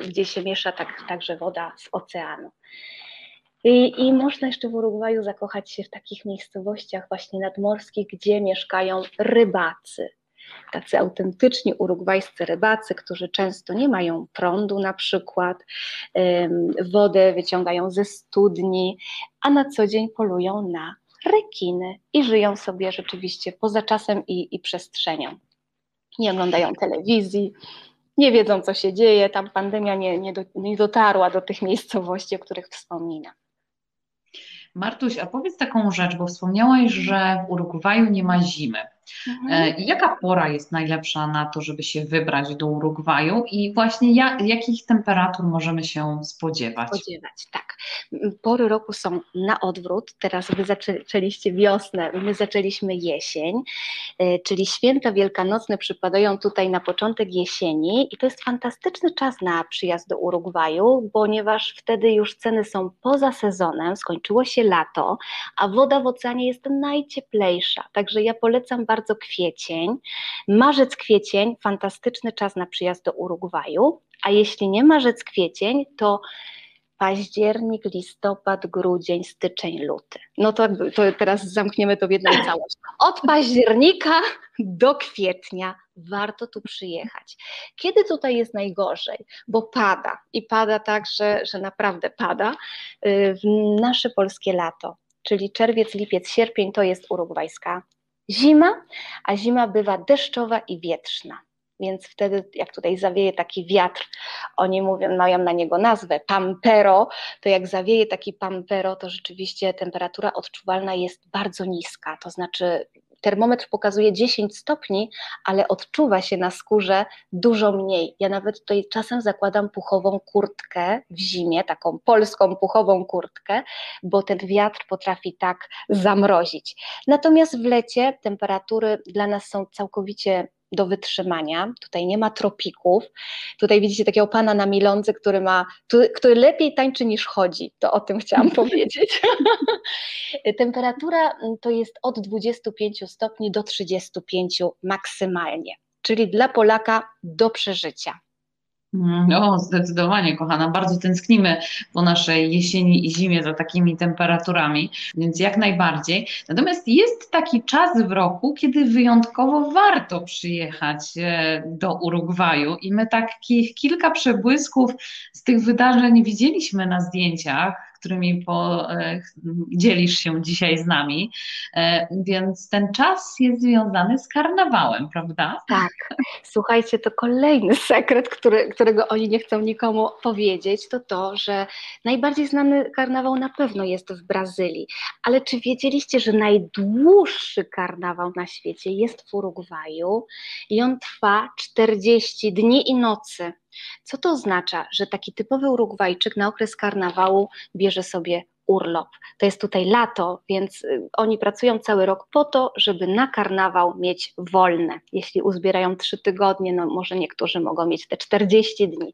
gdzie się miesza tak, także woda z oceanu. I, I, można jeszcze w Urugwaju zakochać się w takich miejscowościach właśnie nadmorskich, gdzie mieszkają rybacy tacy autentyczni urugwajscy rybacy, którzy często nie mają prądu na przykład, wodę wyciągają ze studni, a na co dzień polują na rekiny i żyją sobie rzeczywiście poza czasem i, i przestrzenią. Nie oglądają telewizji, nie wiedzą, co się dzieje, tam pandemia nie, nie, do, nie dotarła do tych miejscowości, o których wspominam. Martuś, a powiedz taką rzecz, bo wspomniałaś, że w Urugwaju nie ma zimy. Mhm. E, jaka pora jest najlepsza na to, żeby się wybrać do Urugwaju i właśnie jak, jakich temperatur możemy się spodziewać? Spodziewać, tak. Pory roku są na odwrót. Teraz wy zaczęliście wiosnę, my zaczęliśmy jesień, e, czyli święta wielkanocne przypadają tutaj na początek jesieni i to jest fantastyczny czas na przyjazd do Urugwaju, ponieważ wtedy już ceny są poza sezonem, skończyło się lato, a woda w oceanie jest najcieplejsza. Także ja polecam bardzo bardzo kwiecień. Marzec, kwiecień, fantastyczny czas na przyjazd do Urugwaju, a jeśli nie marzec, kwiecień, to październik, listopad, grudzień, styczeń, luty. No to, to teraz zamkniemy to w jedną całość. Od października do kwietnia warto tu przyjechać. Kiedy tutaj jest najgorzej? Bo pada i pada tak, że, że naprawdę pada y, w nasze polskie lato. Czyli czerwiec, lipiec, sierpień to jest urugwajska zima, a zima bywa deszczowa i wietrzna. Więc wtedy, jak tutaj zawieje taki wiatr, oni mówią, mają na niego nazwę pampero, to jak zawieje taki pampero, to rzeczywiście temperatura odczuwalna jest bardzo niska. To znaczy termometr pokazuje 10 stopni, ale odczuwa się na skórze dużo mniej. Ja nawet tutaj czasem zakładam puchową kurtkę w zimie, taką polską puchową kurtkę, bo ten wiatr potrafi tak zamrozić. Natomiast w lecie temperatury dla nas są całkowicie do wytrzymania. Tutaj nie ma tropików. Tutaj widzicie takiego pana na milądze, który ma, który lepiej tańczy niż chodzi. To o tym chciałam (laughs) powiedzieć. (laughs) Temperatura to jest od 25 stopni do 35 maksymalnie, czyli dla Polaka do przeżycia. No, zdecydowanie, kochana. Bardzo tęsknimy po naszej jesieni i zimie za takimi temperaturami, więc jak najbardziej. Natomiast jest taki czas w roku, kiedy wyjątkowo warto przyjechać e, do Urugwaju i my takich kilka przebłysków z tych wydarzeń widzieliśmy na zdjęciach, którymi dzielisz się dzisiaj z nami. Więc ten czas jest związany z karnawałem, prawda? Tak. Słuchajcie, to kolejny (laughs) sekret, który, którego oni nie chcą nikomu powiedzieć, to to, że najbardziej znany karnawał na pewno jest w Brazylii. Ale czy wiedzieliście, że najdłuższy karnawał na świecie jest w Urugwaju i on trwa 40 dni i nocy? Co to oznacza, że taki typowy Urugwajczyk na okres karnawału bierze sobie urlop. To jest tutaj lato, więc y, oni pracują cały rok po to, żeby na karnawał mieć wolne. Jeśli uzbierają trzy tygodnie, no może niektórzy mogą mieć te 40 dni.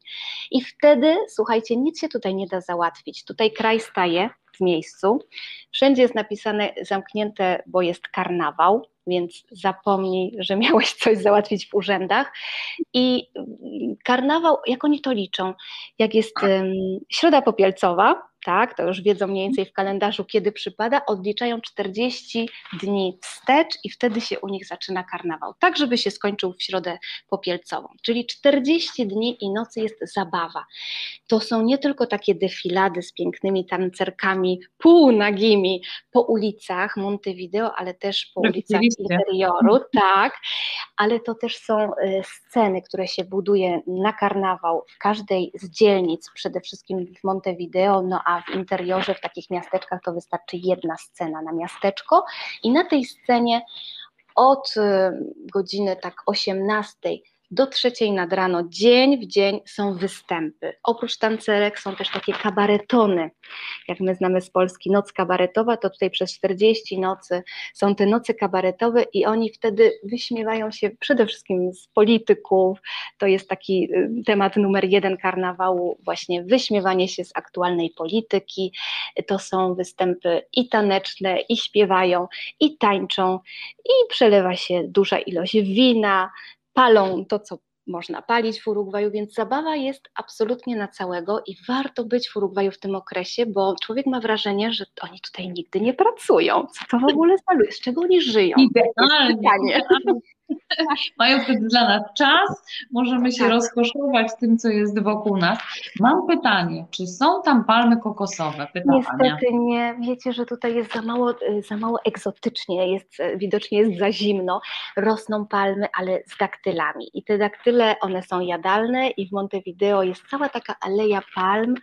I wtedy, słuchajcie, nic się tutaj nie da załatwić. Tutaj kraj staje w miejscu. Wszędzie jest napisane zamknięte, bo jest karnawał, więc zapomnij, że miałeś coś załatwić w urzędach. I karnawał, jak oni to liczą? Jak jest um, środa popielcowa, tak, to już wiedzą mniej więcej w kalendarzu, kiedy przypada, odliczają 40 dni wstecz i wtedy się u nich zaczyna karnawał, tak żeby się skończył w środę popielcową. Czyli 40 dni i nocy jest zabawa. To są nie tylko takie defilady z pięknymi tancerkami półnagimi po ulicach Montevideo, ale też po ulicach interioru, tak, ale to też są y, sceny, które się buduje na karnawał w każdej z dzielnic, przede wszystkim w Montevideo, no a a w interiorze w takich miasteczkach to wystarczy jedna scena na miasteczko. I na tej scenie od y, godziny tak 18 do trzeciej nad rano, dzień w dzień są występy. Oprócz tancerek są też takie kabaretony, jak my znamy z Polski noc kabaretowa, to tutaj przez 40 nocy są te noce kabaretowe i oni wtedy wyśmiewają się przede wszystkim z polityków, to jest taki y, temat numer jeden karnawału, właśnie wyśmiewanie się z aktualnej polityki, to są występy i taneczne, i śpiewają, i tańczą, i przelewa się duża ilość wina, palą to, co można palić w Urugwaju, więc zabawa jest absolutnie na całego i warto być w Urugwaju w tym okresie, bo człowiek ma wrażenie, że oni tutaj nigdy nie pracują. Co to w ogóle za z czego oni żyją? Idealnie. (laughs) Mają wtedy dla nas czas, możemy się tak. rozkoszować tym, co jest wokół nas. Mam pytanie, czy są tam palmy kokosowe? Pyta Niestety nie. Wiecie, że tutaj jest za mało, za mało egzotycznie, jest, widocznie jest za zimno. Rosną palmy, ale z daktylami. I te daktyle, one są jadalne i w Montevideo jest cała taka aleja palm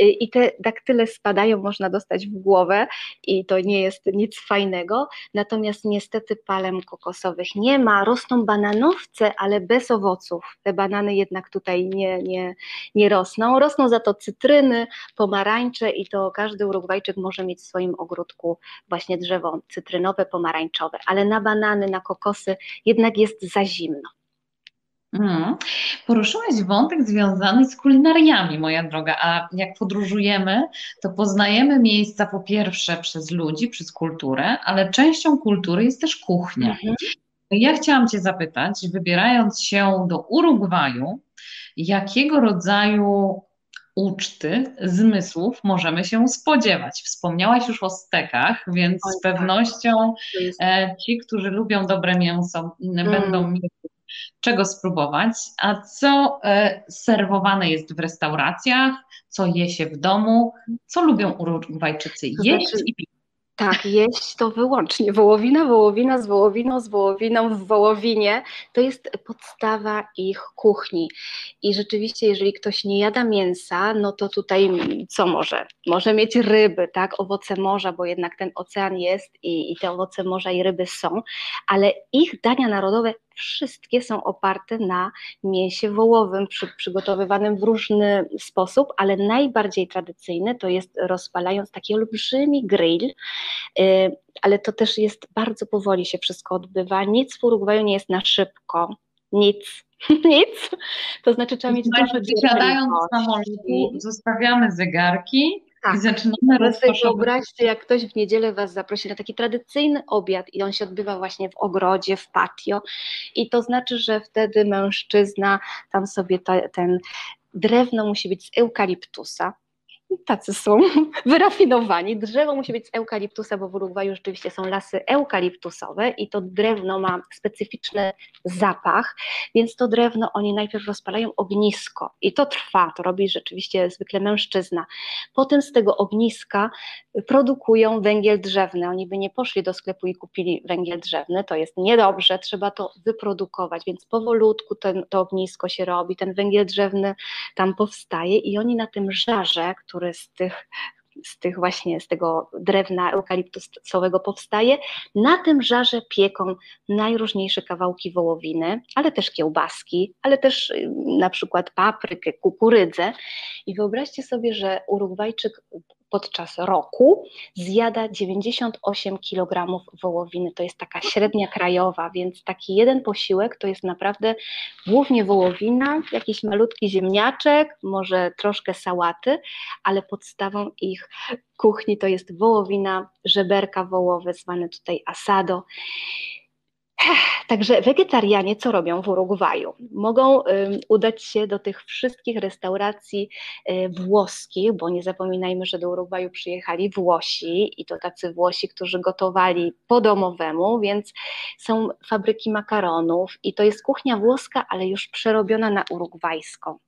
y, i te daktyle spadają, można dostać w głowę i to nie jest nic fajnego. Natomiast niestety palm kokosowych nie ma, rosną bananowce, ale bez owoców. Te banany jednak tutaj nie, nie, nie rosną. Rosną za to cytryny, pomarańcze i to każdy Urugwajczyk może mieć w swoim ogródku właśnie drzewo cytrynowe, pomarańczowe, ale na banany, na kokosy jednak jest za zimno. Hmm. Poruszyłaś wątek związany z kulinariami, moja droga, a jak podróżujemy, to poznajemy miejsca po pierwsze przez ludzi, przez kulturę, ale częścią kultury jest też kuchnia. Mhm. Ja chciałam Cię zapytać, wybierając się do Urugwaju, jakiego rodzaju uczty, zmysłów możemy się spodziewać. Wspomniałaś już o stekach, więc z tak. pewnością e, ci, którzy lubią dobre mięso, mm. będą mieli czego spróbować. A co e, serwowane jest w restauracjach, co je się w domu, co lubią Urugwajczycy jeść znaczy, i pić? Tak, (laughs) jeść to wyłącznie wołowina, wołowina z wołowiną, z wołowiną w wołowinie. To jest podstawa ich kuchni. I rzeczywiście, jeżeli ktoś nie jada mięsa, no to tutaj co może? Może mieć ryby, tak, owoce morza, bo jednak ten ocean jest i, i te owoce morza i ryby są, ale ich dania narodowe wszystkie są oparte na mięsie wołowym, przy, przygotowywanym w różny sposób, ale najbardziej tradycyjny to jest rozpalając taki olbrzymi grill, yy, ale to też jest bardzo powoli się wszystko odbywa. Nic w Urugwaju nie jest na szybko, nic. (laughs) Nic. To znaczy trzeba mieć dużo Siadając w samolotu, zostawiamy zegarki, tak. I zaczynamy rozkoszować. Wyobraźcie, jak ktoś w niedzielę Was zaprosi na taki tradycyjny obiad i on się odbywa właśnie w ogrodzie, w patio i to znaczy, że wtedy mężczyzna tam sobie ta, ten drewno musi być z eukaliptusa, tacy są (laughs) wyrafinowani. Drzewo musi być z eukaliptusa, bo w Urugwaju rzeczywiście są lasy eukaliptusowe i to drewno ma specyficzny zapach, więc to drewno oni najpierw rozpalają ognisko i to trwa, to robi rzeczywiście zwykle mężczyzna. Potem z tego ogniska produkują węgiel drzewny. Oni by nie poszli do sklepu i kupili węgiel drzewny, to jest niedobrze, trzeba to wyprodukować, więc powolutku ten, to ognisko się robi, ten węgiel drzewny tam powstaje i oni na tym żarze, który z tych z tych właśnie, z tego drewna eukaliptusowego powstaje. Na tym żarze pieką najróżniejsze kawałki wołowiny, ale też kiełbaski, ale też y, na przykład paprykę, kukurydzę. I wyobraźcie sobie, że Urugwajczyk podczas roku zjada 98 kg wołowiny. To jest taka średnia krajowa, więc taki jeden posiłek to jest naprawdę głównie wołowina, jakiś malutki ziemniaczek, może troszkę sałaty, ale podstawą ich kuchni to jest wołowina, żeberka wołowe, zwane tutaj asado. Także wegetarianie co robią w Urugwaju? Mogą udać się do tych wszystkich restauracji y, włoskich, bo nie zapominajmy, że do Urugwaju przyjechali Włosi i to tacy Włosi, którzy gotowali po domowemu, więc są fabryki makaronów i to jest kuchnia włoska, ale już przerobiona na urugwajską.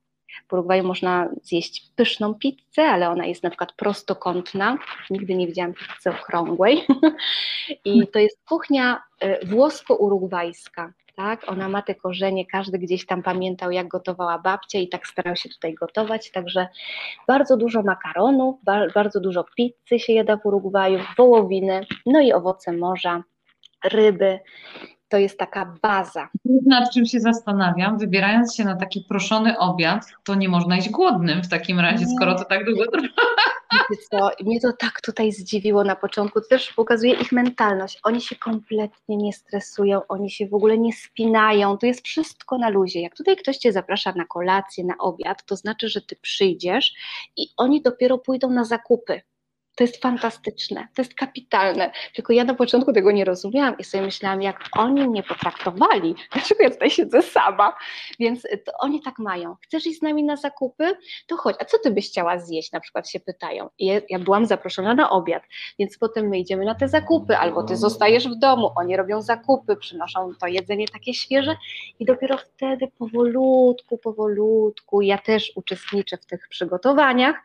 W Urugwaju można zjeść pyszną pizzę, ale ona jest na przykład prostokątna. Nigdy nie widziałam pizzy okrągłej. (laughs) I to jest kuchnia e, włosko-urugwajska. Tak? Ona ma te korzenie, każdy gdzieś tam pamiętał, jak gotowała babcia i tak starał się tutaj gotować, także bardzo dużo makaronu, bardzo dużo pizzy się jada w Urugwaju, wołowiny, no i owoce morza, ryby to jest taka baza. Nad czym się zastanawiam, wybierając się na taki proszony obiad, to nie można iść głodnym w takim razie, skoro to tak długo trwa. Co, mnie to tak tutaj zdziwiło na początku, to też pokazuje ich mentalność. Oni się kompletnie nie stresują, oni się w ogóle nie spinają, to jest wszystko na luzie. Jak tutaj ktoś cię zaprasza na kolację, na obiad, to znaczy, że ty przyjdziesz i oni dopiero pójdą na zakupy to jest fantastyczne, to jest kapitalne. Tylko ja na początku tego nie rozumiałam i sobie myślałam, jak oni mnie potraktowali, dlaczego ja tutaj siedzę sama. Więc to oni tak mają. Chcesz iść z nami na zakupy? To chodź. A co ty byś chciała zjeść? Na przykład się pytają. I ja, ja byłam zaproszona na obiad, więc potem my idziemy na te zakupy, albo ty zostajesz w domu, oni robią zakupy, przynoszą to jedzenie takie świeże i dopiero wtedy powolutku, powolutku ja też uczestniczę w tych przygotowaniach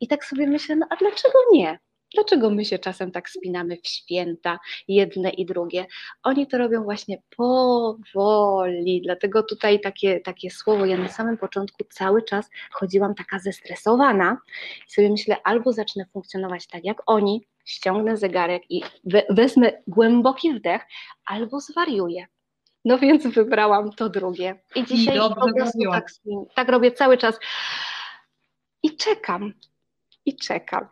i tak sobie myślę, no a dlaczego nie? Dlaczego my się czasem tak spinamy w święta, jedne i drugie? Oni to robią właśnie powoli, dlatego tutaj takie, takie słowo, ja na samym początku cały czas chodziłam taka zestresowana i sobie myślę, albo zacznę funkcjonować tak jak oni, ściągnę zegarek i we, wezmę głęboki wdech, albo zwariuję. No więc wybrałam to drugie. I dzisiaj Dobrze po prostu tak, tak robię cały czas. I czekam, i czekam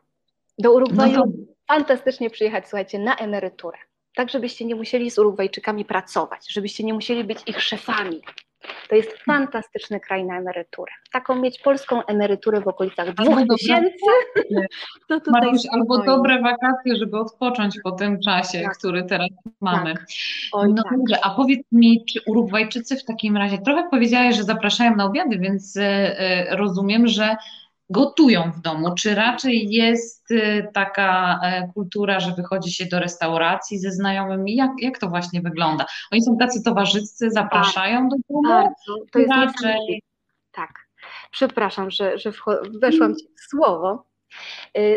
do Urugwaju no to... fantastycznie przyjechać, słuchajcie, na emeryturę. Tak, żebyście nie musieli z Urugwajczykami pracować, żebyście nie musieli być ich szefami. To jest fantastyczny kraj na emeryturę. Taką mieć polską emeryturę w okolicach dwóch tysięcy. (laughs) (laughs) To tutaj Maruś, albo dobre wakacje, żeby odpocząć po tym czasie, tak. który teraz mamy. Tak. Oj, no tak. dobrze, a powiedz mi, czy Urugwajczycy w takim razie, trochę powiedziałeś, że zapraszają na obiady, więc y, y, rozumiem, że gotują w domu? Czy raczej jest y, taka e, kultura, że wychodzi się do restauracji ze znajomymi? Jak, jak to właśnie wygląda? Oni są tacy towarzyscy, zapraszają do domu? Bardzo, to jest raczej... Tak. Przepraszam, że, że weszłam ci w słowo,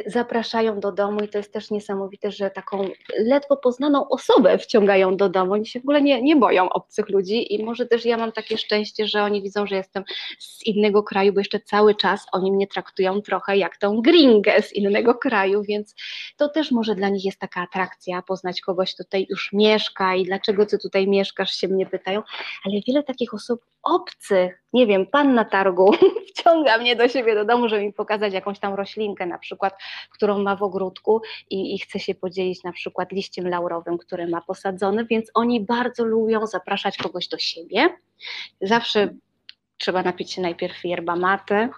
zapraszają do domu i to jest też niesamowite, że taką ledwo poznaną osobę wciągają do domu. Oni się w ogóle nie, nie boją obcych ludzi i może też ja mam takie szczęście, że oni widzą, że jestem z innego kraju, bo jeszcze cały czas oni mnie traktują trochę jak tą gringę z innego kraju, więc to też może dla nich jest taka atrakcja, poznać kogoś tutaj już mieszka i dlaczego ty tutaj mieszkasz, się mnie pytają, ale wiele takich osób obcych, nie wiem, pan na targu (laughs) wciąga mnie do siebie do domu, żeby mi pokazać jakąś tam roślinkę na przykład, którą ma w ogródku i, i chce się podzielić na przykład liściem laurowym, który ma posadzony, więc oni bardzo lubią zapraszać kogoś do siebie. Zawsze trzeba napić się najpierw yerba mate,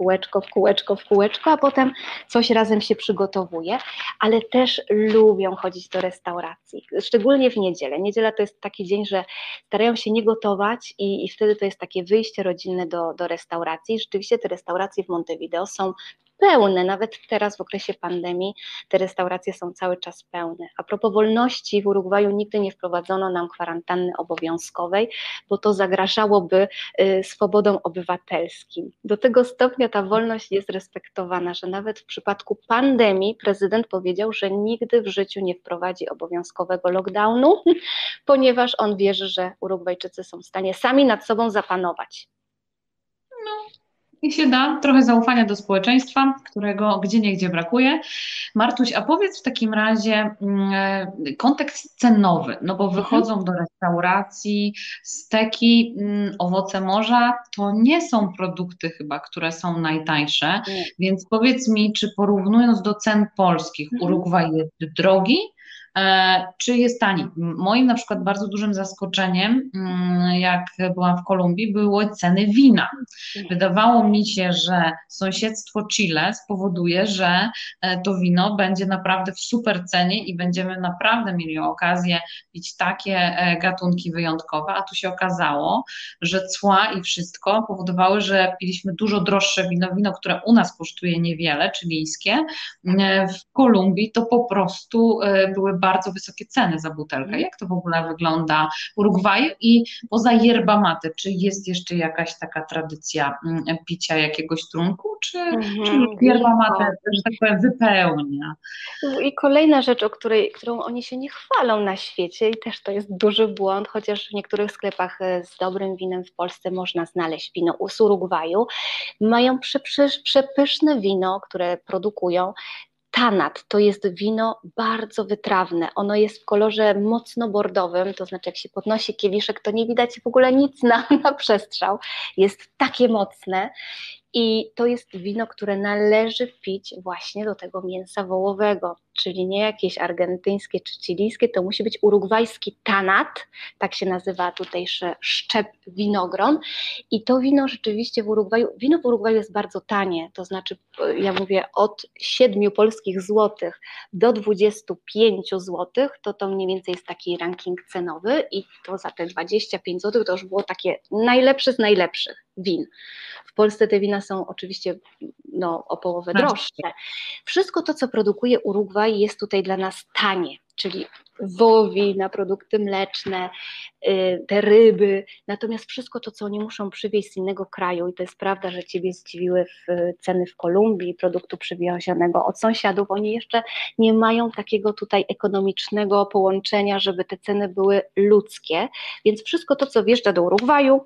kółeczko, w kółeczko, w kółeczko, a potem coś razem się przygotowuje, ale też lubią chodzić do restauracji, szczególnie w niedzielę. Niedziela to jest taki dzień, że starają się nie gotować i, i wtedy to jest takie wyjście rodzinne do, do restauracji. Rzeczywiście te restauracje w Montevideo są pełne, nawet teraz w okresie pandemii te restauracje są cały czas pełne. A propos wolności, w Urugwaju nigdy nie wprowadzono nam kwarantanny obowiązkowej, bo to zagrażałoby y, swobodom obywatelskim. Do tego stopnia ta wolność jest respektowana, że nawet w przypadku pandemii prezydent powiedział, że nigdy w życiu nie wprowadzi obowiązkowego lockdownu, (laughs) ponieważ on wierzy, że Urugwajczycy są w stanie sami nad sobą zapanować. No, i się da trochę zaufania do społeczeństwa, którego gdzie niegdzie brakuje. Martuś, a powiedz w takim razie mm, kontekst cenowy, no bo mhm. wychodzą do restauracji, steki, mm, owoce morza, to nie są produkty chyba, które są najtańsze, więc powiedz mi, czy porównując do cen polskich, mhm. Urugwaj jest drogi, czy jest tani? Moim na przykład bardzo dużym zaskoczeniem, mm, jak byłam w Kolumbii, były ceny wina. Wydawało mi się, że sąsiedztwo Chile spowoduje, że e, to wino będzie naprawdę w super cenie i będziemy naprawdę mieli okazję pić takie e, gatunki wyjątkowe, a tu się okazało, że cła i wszystko powodowały, że piliśmy dużo droższe wino, wino, które u nas kosztuje niewiele, chilijskie, w Kolumbii to po prostu były bardzo wysokie ceny za butelkę. Mhm. Jak to w ogóle wygląda w Urugwaju i poza yerba mate, czy jest jeszcze jakaś taka tradycja mm, picia jakiegoś trunku, czy, mhm. czy yerba mate, że tak powiem, wypełnia? I kolejna rzecz, o której, którą oni się nie chwalą na świecie i też to jest duży błąd, chociaż w niektórych sklepach e, z dobrym winem w Polsce można znaleźć wino z Urugwaju, mają przepyszne wino, które produkują Tanat to jest wino bardzo wytrawne. Ono jest w kolorze mocno bordowym, to znaczy jak się podnosi kieliszek, to nie widać w ogóle nic na, (laughs) na przestrzał. Jest takie mocne i to jest wino, które należy pić właśnie do tego mięsa wołowego, czyli nie jakieś argentyńskie czy chilijskie, to musi być urugwajski tanat, tak się nazywa tutejszy szczep winogron. I to wino rzeczywiście w Urugwaju, wino w Urugwaju jest bardzo tanie, to znaczy ja mówię od 7 polskich złotych do 25 złotych, to to mniej więcej jest taki ranking cenowy i to za te 25 złotych to już było takie najlepsze z najlepszych win. W Polsce te wina są oczywiście no, o połowę droższe. Wszystko to, co produkuje Urugwaj, jest tutaj dla nas tanie czyli wołowina, produkty mleczne, y, te ryby, natomiast wszystko to, co oni muszą przywieźć z innego kraju i to jest prawda, że Ciebie zdziwiły ceny w Kolumbii produktu przywiezionego od sąsiadów, oni jeszcze nie mają takiego tutaj ekonomicznego połączenia, żeby te ceny były ludzkie, więc wszystko to, co wjeżdża do Urugwaju,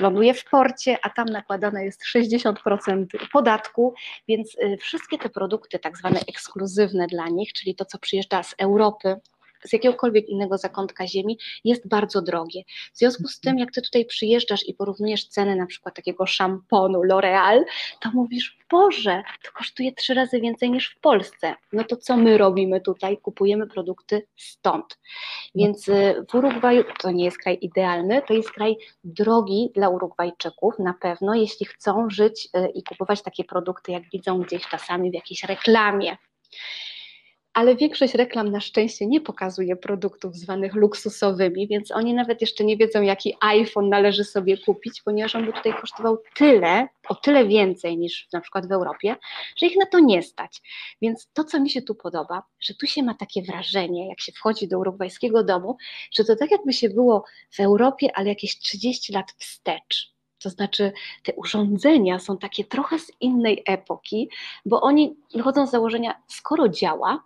ląduje w porcie, a tam nakładane jest 60% podatku, więc y, wszystkie te produkty tak zwane ekskluzywne dla nich, czyli to, co przyjeżdża z Europy, Europy, z jakiegokolwiek innego zakątka ziemi jest bardzo drogie. W związku z tym, jak ty tutaj przyjeżdżasz i porównujesz ceny na przykład takiego szamponu L'Oreal, to mówisz, Boże, to kosztuje trzy razy więcej niż w Polsce. No to co my robimy tutaj? Kupujemy produkty stąd. Więc y, w Urugwaju, to nie jest kraj idealny, to jest kraj drogi dla Urugwajczyków na pewno, jeśli chcą żyć y, i kupować takie produkty, jak widzą gdzieś czasami w jakiejś reklamie ale większość reklam na szczęście nie pokazuje produktów zwanych luksusowymi, więc oni nawet jeszcze nie wiedzą, jaki iPhone należy sobie kupić, ponieważ on by tutaj kosztował tyle, o tyle więcej niż na przykład w Europie, że ich na to nie stać. Więc to, co mi się tu podoba, że tu się ma takie wrażenie, jak się wchodzi do urugwajskiego domu, że to tak jakby się było w Europie, ale jakieś 30 lat wstecz. To znaczy, te urządzenia są takie trochę z innej epoki, bo oni wychodzą z założenia, skoro działa,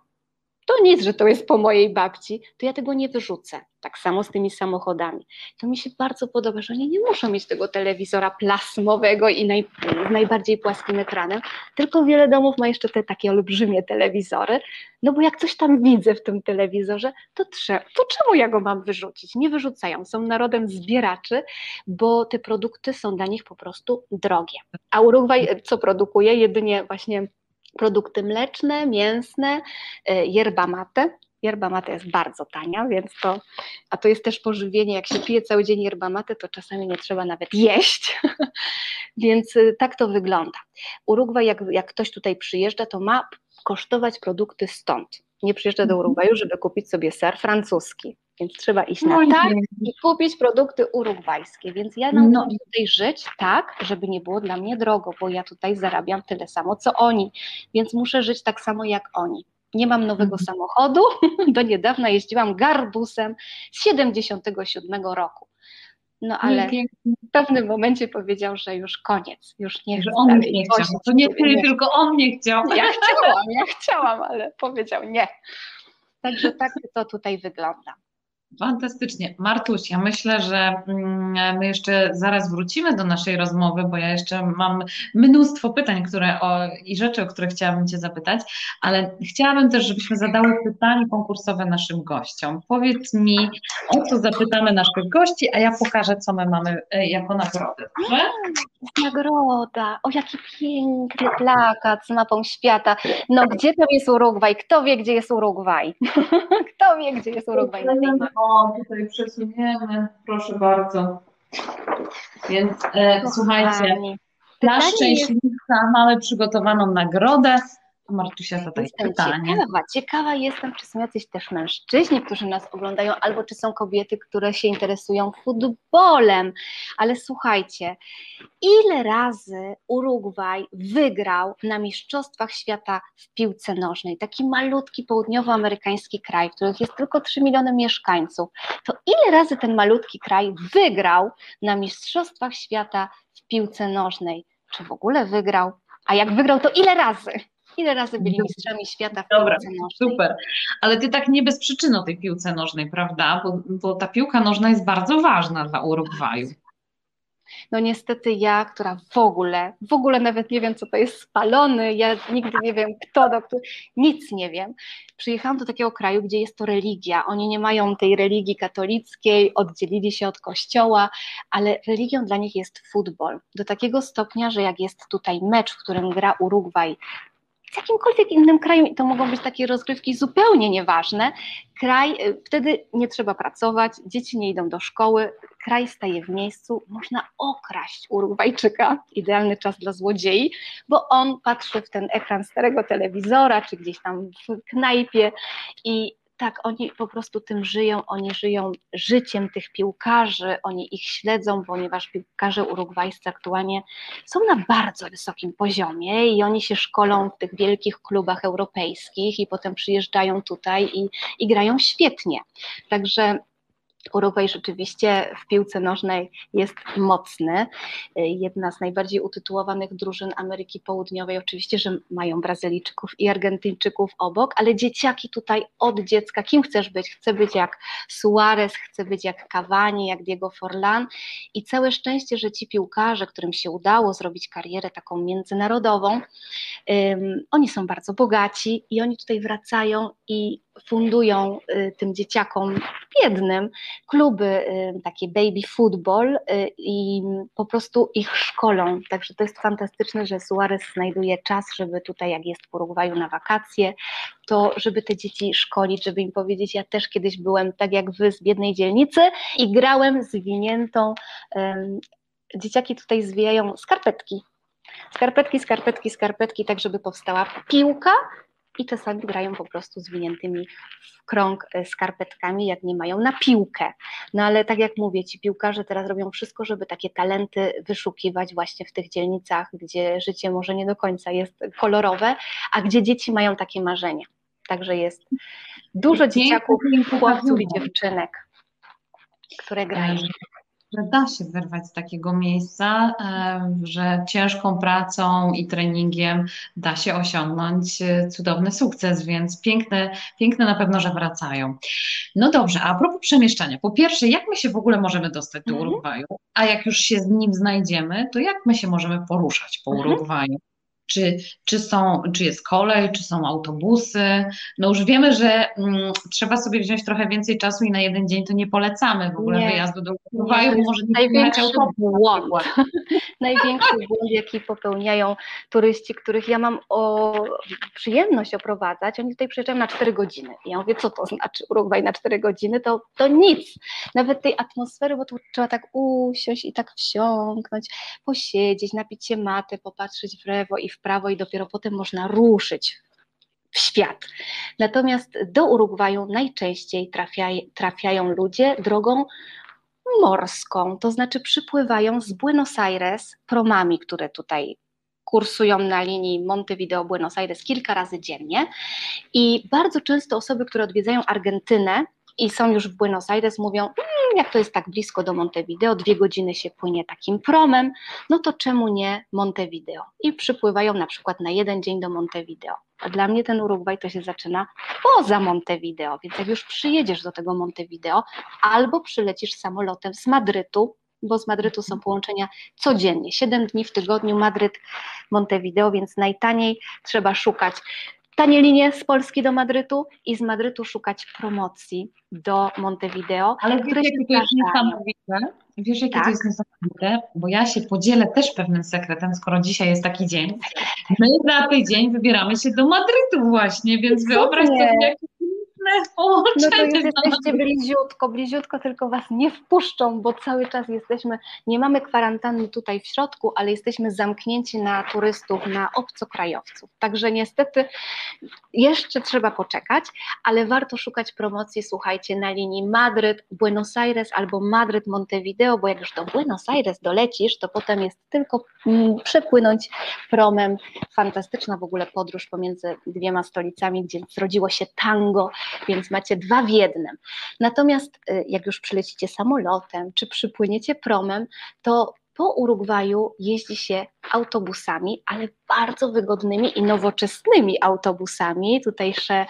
to nic, że to jest po mojej babci, to ja tego nie wyrzucę. Tak samo z tymi samochodami. To mi się bardzo podoba, że oni nie muszą mieć tego telewizora plasmowego i naj, z najbardziej płaskim ekranem, tylko wiele domów ma jeszcze te takie olbrzymie telewizory, no bo jak coś tam widzę w tym telewizorze, to, trze- to czemu ja go mam wyrzucić? Nie wyrzucają, są narodem zbieraczy, bo te produkty są dla nich po prostu drogie. A Urugwaj co produkuje? Jedynie właśnie produkty mleczne, mięsne, e, yerba mate. Yerba mate jest bardzo tania, więc to, a to jest też pożywienie, jak się pije cały dzień yerba mate, to czasami nie trzeba nawet (laughs) jeść, więc e, tak to wygląda. Urugwaj, jak, jak ktoś tutaj przyjeżdża, to ma kosztować produkty stąd. Nie przyjeżdża do mhm. Urugwaju, żeby kupić sobie ser francuski więc trzeba iść na targ i kupić produkty urugwajskie. Więc ja nauczyłam no. tutaj żyć tak, żeby nie było dla mnie drogo, bo ja tutaj zarabiam tyle samo, co oni, więc muszę żyć tak samo jak oni. Nie mam nowego mhm. samochodu, (laughs) do niedawna jeździłam garbusem z 77 roku. No ale w pewnym momencie powiedział, że już koniec, już nie Że on nie chciał. To nie ty, tylko on nie chciał. Ja (laughs) chciałam, ja chciałam, ale powiedział nie. Także tak to tutaj wygląda. Fantastycznie. Martuś, ja myślę, że mm, my jeszcze zaraz wrócimy do naszej rozmowy, bo ja jeszcze mam mnóstwo pytań które o, i rzeczy, o które chciałabym Cię zapytać, ale chciałabym też, żebyśmy zadały pytanie konkursowe naszym gościom. Powiedz mi, o co zapytamy naszych gości, a ja pokażę, co my mamy e, jako nagrodę. Dobrze? Nagroda. O, jaki piękny plakat z mapą świata. No, gdzie tam jest Urugwaj? Kto wie, gdzie jest Urugwaj? (laughs) Kto wie, gdzie jest Urugwaj na tej mapie? O, tutaj przesuniemy, proszę bardzo. Więc e, słuchajcie, dla szczęśliwca mamy przygotowaną nagrodę. Martusia zadaje jestem pytanie. Ciekawa, ciekawa jestem, czy są jacyś też mężczyźni, którzy nas oglądają, albo czy są kobiety, które się interesują futbolem. Ale słuchajcie, ile razy Urugwaj wygrał na Mistrzostwach Świata w piłce nożnej? Taki malutki południowoamerykański kraj, w którym jest tylko 3 miliony mieszkańców. To ile razy ten malutki kraj wygrał na Mistrzostwach Świata w piłce nożnej? Czy w ogóle wygrał? A jak wygrał, to ile razy? Ile razy byli mistrzami świata w Dobra, piłce nożnej? Super, ale ty tak nie bez przyczyny o tej piłce nożnej, prawda? Bo, bo ta piłka nożna jest bardzo ważna dla Urugwaju. No niestety ja, która w ogóle, w ogóle nawet nie wiem, co to jest spalony, ja nigdy nie wiem kto, do, nic nie wiem. Przyjechałam do takiego kraju, gdzie jest to religia. Oni nie mają tej religii katolickiej, oddzielili się od kościoła, ale religią dla nich jest futbol. Do takiego stopnia, że jak jest tutaj mecz, w którym gra Urugwaj w jakimkolwiek innym kraju, i to mogą być takie rozgrywki zupełnie nieważne, kraj, y, wtedy nie trzeba pracować, dzieci nie idą do szkoły, kraj staje w miejscu, można okraść Urugwajczyka, idealny czas dla złodziei, bo on patrzy w ten ekran starego telewizora, czy gdzieś tam w knajpie i tak, oni po prostu tym żyją, oni żyją życiem tych piłkarzy, oni ich śledzą, ponieważ piłkarze urugwajscy aktualnie są na bardzo wysokim poziomie i oni się szkolą w tych wielkich klubach europejskich i potem przyjeżdżają tutaj i, i grają świetnie. Także Urugwaj rzeczywiście w piłce nożnej jest mocny. Jedna z najbardziej utytułowanych drużyn Ameryki Południowej, oczywiście, że mają Brazylijczyków i Argentyńczyków obok, ale dzieciaki tutaj od dziecka, kim chcesz być? Chcę być jak Suarez, chcę być jak Cavani, jak Diego Forlan i całe szczęście, że ci piłkarze, którym się udało zrobić karierę taką międzynarodową, um, oni są bardzo bogaci i oni tutaj wracają i fundują y, tym dzieciakom biednym kluby, y, takie baby football y, i po prostu ich szkolą. Także to jest fantastyczne, że Suarez znajduje czas, żeby tutaj, jak jest w Urugwaju na wakacje, to żeby te dzieci szkolić, żeby im powiedzieć, ja też kiedyś byłem tak jak wy z biednej dzielnicy i grałem zwiniętą, dzieciaki tutaj zwijają skarpetki, skarpetki, skarpetki, skarpetki, tak żeby powstała piłka, i czasami grają po prostu zwiniętymi w krąg e, skarpetkami, jak nie mają na piłkę. No ale tak jak mówię, ci piłkarze teraz robią wszystko, żeby takie talenty wyszukiwać właśnie w tych dzielnicach, gdzie życie może nie do końca jest kolorowe, a gdzie dzieci mają takie marzenia. Także jest dużo dzieciaków, chłopców i dziewczynek, które grają że da się wyrwać z takiego miejsca, że ciężką pracą i treningiem da się osiągnąć e, cudowny sukces, więc piękne, piękne na pewno, że wracają. No dobrze, a propos przemieszczania. Po pierwsze, jak my się w ogóle możemy dostać do mhm. Urugwaju? A jak już się z nim znajdziemy, to jak my się możemy poruszać po mhm. Urugwaju? Czy, czy, są, czy jest kolej, czy są autobusy. No już wiemy, że mm, trzeba sobie wziąć trochę więcej czasu i na jeden dzień to nie polecamy w ogóle nie, wyjazdu do Urugwaju, bo może nie największy błąd. (laughs) największy błąd, jaki popełniają turyści, których ja mam o przyjemność oprowadzać. Oni tutaj przyjeżdżają na 4 godziny. I ja mówię, co to znaczy Urugwaj na 4 godziny? To, to nic. Nawet tej atmosfery, bo tu trzeba tak usiąść i tak wsiąknąć, posiedzieć, napić się maty, popatrzeć w lewo i w prawo i dopiero potem można ruszyć w świat. Natomiast do Urugwaju najczęściej trafia, trafiają ludzie drogą morską, to znaczy przypływają z Buenos Aires promami, które tutaj kursują na linii Montevideo-Buenos Aires kilka razy dziennie i bardzo często osoby, które odwiedzają Argentynę i są już w Buenos Aires, mówią, mmm, jak to jest tak blisko do Montevideo, dwie godziny się płynie takim promem, no to czemu nie Montevideo? I przypływają na przykład na jeden dzień do Montevideo. A dla mnie ten Urugwaj to się zaczyna poza Montevideo, więc jak już przyjedziesz do tego Montevideo, albo przylecisz samolotem z Madrytu, bo z Madrytu są połączenia codziennie, 7 dni w tygodniu Madryt, Montevideo, więc najtaniej trzeba szukać tanie linie z Polski do Madrytu i z Madrytu szukać promocji do Montevideo. Ale wiesz, jakie to jest niesamowite? Wiesz, jakie tak. to jest niesamowite? Bo ja się podzielę też pewnym sekretem, skoro dzisiaj jest taki dzień. My za tydzień wybieramy się do Madrytu właśnie, więc wyobraź sobie, jak no to już jesteście bliziutko, bliziutko, tylko was nie wpuszczą, bo cały czas jesteśmy, nie mamy kwarantanny tutaj w środku, ale jesteśmy zamknięci na turystów, na obcokrajowców. Także niestety jeszcze trzeba poczekać, ale warto szukać promocji, słuchajcie, na linii Madryt, Buenos Aires albo Madryt, Montevideo, bo jak już do Buenos Aires dolecisz, to potem jest tylko mm, przepłynąć promem. Fantastyczna w ogóle podróż pomiędzy dwiema stolicami, gdzie zrodziło się tango, więc macie dwa w jednym. Natomiast y, jak już przylecicie samolotem, czy przypłyniecie promem, to po Urugwaju jeździ się autobusami, ale bardzo wygodnymi i nowoczesnymi autobusami. Tutejsze,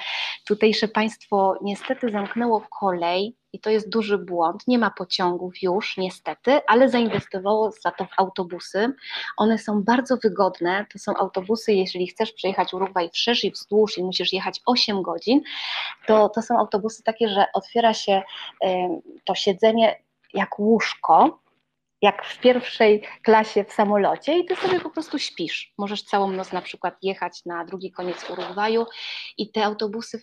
tutejsze państwo niestety zamknęło kolej i to jest duży błąd. Nie ma pociągów już, niestety, ale zainwestowało za to w autobusy. One są bardzo wygodne. To są autobusy, jeżeli chcesz przejechać Urugwaj wszerz i wzdłuż i musisz jechać 8 godzin, to, to są autobusy takie, że otwiera się y, to siedzenie jak łóżko jak w pierwszej klasie w samolocie i ty sobie po prostu śpisz. Możesz całą noc na przykład jechać na drugi koniec Urugwaju i te autobusy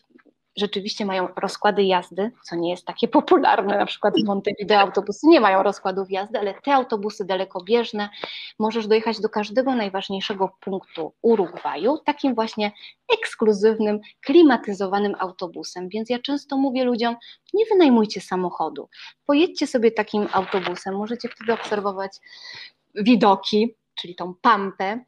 rzeczywiście mają rozkłady jazdy, co nie jest takie (laughs) popularne, na przykład w Montevideo autobusy nie mają rozkładów jazdy, ale te autobusy dalekobieżne możesz dojechać do każdego najważniejszego punktu Urugwaju, takim właśnie ekskluzywnym, klimatyzowanym autobusem. Więc ja często mówię ludziom, nie wynajmujcie samochodu, pojedźcie sobie takim autobusem, możecie wtedy obserwować widoki, czyli tą pampę,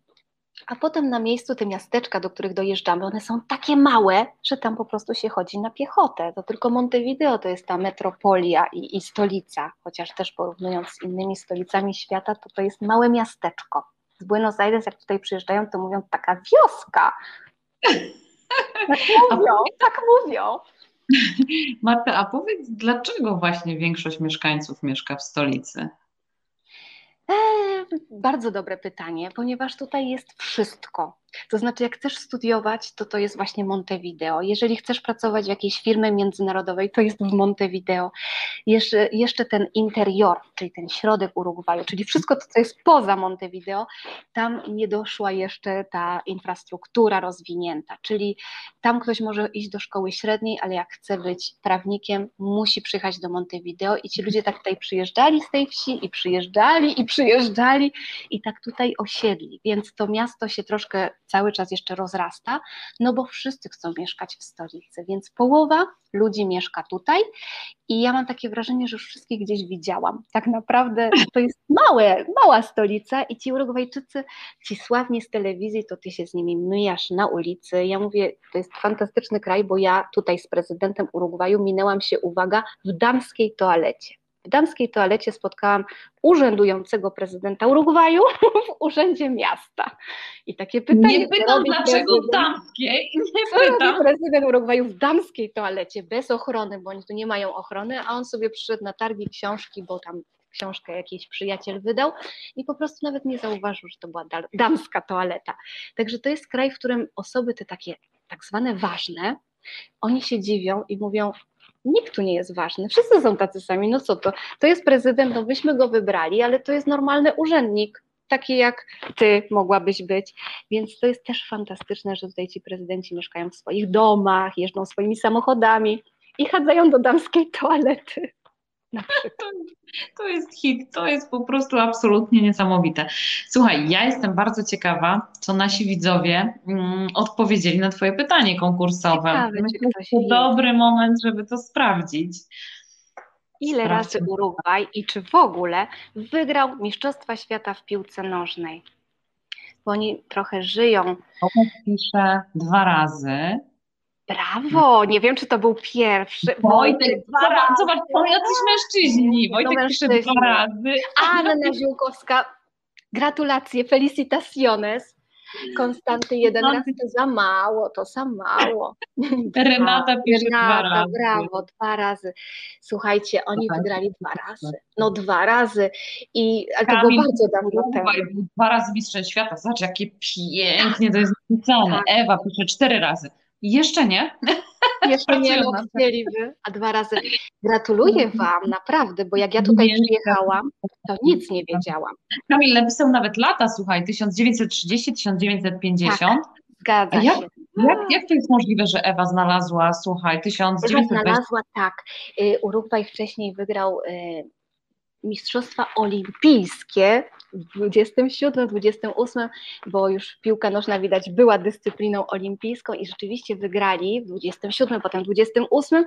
a potem na miejscu te miasteczka, do których dojeżdżamy, one są takie małe, że tam po prostu się chodzi na piechotę. To tylko Montevideo to jest ta metropolia i, i stolica, chociaż też porównując z innymi stolicami świata, to to jest małe miasteczko. Z Buenos Aires, jak tutaj przyjeżdżają, to mówią taka wioska. (laughs) Tak mówią, tak mówią. (laughs) Marta, a powiedz, dlaczego właśnie większość mieszkańców mieszka w stolicy? Eee, bardzo dobre pytanie, ponieważ tutaj jest wszystko. To znaczy, jak chcesz studiować, to to jest właśnie Montevideo. Jeżeli chcesz pracować w jakiejś firmie międzynarodowej, to jest w Montevideo. Jeszcze, jeszcze ten interior, czyli ten środek Urugwaju, czyli wszystko to, co jest poza Montevideo, tam nie doszła jeszcze ta infrastruktura rozwinięta. Czyli tam ktoś może iść do szkoły średniej, ale jak chce być prawnikiem, musi przyjechać do Montevideo i ci ludzie tak tutaj przyjeżdżali z tej wsi i przyjeżdżali i przyjeżdżali i tak tutaj osiedli. Więc to miasto się troszkę cały czas jeszcze rozrasta, no bo wszyscy chcą mieszkać w stolicy, więc połowa ludzi mieszka tutaj i ja mam takie wrażenie, że już wszystkich gdzieś widziałam. Tak naprawdę to jest (laughs) małe, mała stolica i ci Urugwajczycy, ci sławni z telewizji, to ty się z nimi myjasz na ulicy. Ja mówię, to jest fantastyczny kraj, bo ja tutaj z prezydentem Urugwaju minęłam się, uwaga, w damskiej toalecie. W damskiej toalecie spotkałam urzędującego prezydenta Urugwaju (laughs) w urzędzie miasta. I takie pytanie. Nie pytam, dlaczego w damskiej. Nie pytam. prezydent Urugwaju w damskiej toalecie, bez ochrony, bo oni tu nie mają ochrony, a on sobie przyszedł na targi książki, bo tam książkę jakiś przyjaciel wydał i po prostu nawet nie zauważył, że to była damska toaleta. Także to jest kraj, w którym osoby te takie tak zwane ważne, oni się dziwią i mówią, nikt tu nie jest ważny, wszyscy są tacy sami, no co to, to jest prezydent, no byśmy go wybrali, ale to jest normalny urzędnik, taki jak ty mogłabyś być, więc to jest też fantastyczne, że tutaj ci prezydenci mieszkają w swoich domach, jeżdżą swoimi samochodami i chadzają do damskiej toalety. To jest hit, to jest po prostu absolutnie niesamowite. Słuchaj, ja jestem bardzo ciekawa, co nasi widzowie mm, odpowiedzieli na Twoje pytanie konkursowe. Ciekawe, Myślę, że to dobry moment, żeby to sprawdzić. Ile Sprawdźmy. razy Urugwaj i czy w ogóle wygrał Mistrzostwa Świata w piłce nożnej? Bo oni trochę żyją. Pisze dwa razy. Brawo! Nie wiem, czy to był pierwszy. Wojtek, zobacz, zobacz, to jacyś mężczyźni. Wojtek pisze dwa razy. Anna Ziółkowska, gratulacje, felicitaciones. Konstanty jeden raz to za mało, to za mało. Renata pisze Renata, dwa razy. brawo, dwa razy. Słuchajcie, oni wygrali dwa razy. No dwa razy. I, ale to było bardzo dawno temu. Dwa razy mistrzem świata. Zobacz, jakie pięknie to jest napisane. Tak. Ewa pisze cztery razy. Jeszcze nie. Jeszcze (laughs) nie, no chcieliby, a dwa razy. Gratuluję mhm. Wam, naprawdę, bo jak ja tutaj przyjechałam, to nic nie wiedziałam. Kamil napisał nawet lata, słuchaj, 1930-1950. Tak, zgadza jak, się. Jak, jak to jest możliwe, że Ewa znalazła, słuchaj, 1950? Ewa znalazła, tak. Y, Urugwaj wcześniej wygrał y, Mistrzostwa Olimpijskie w 27, 28, bo już piłka nożna widać była dyscypliną olimpijską i rzeczywiście wygrali w 27, potem 28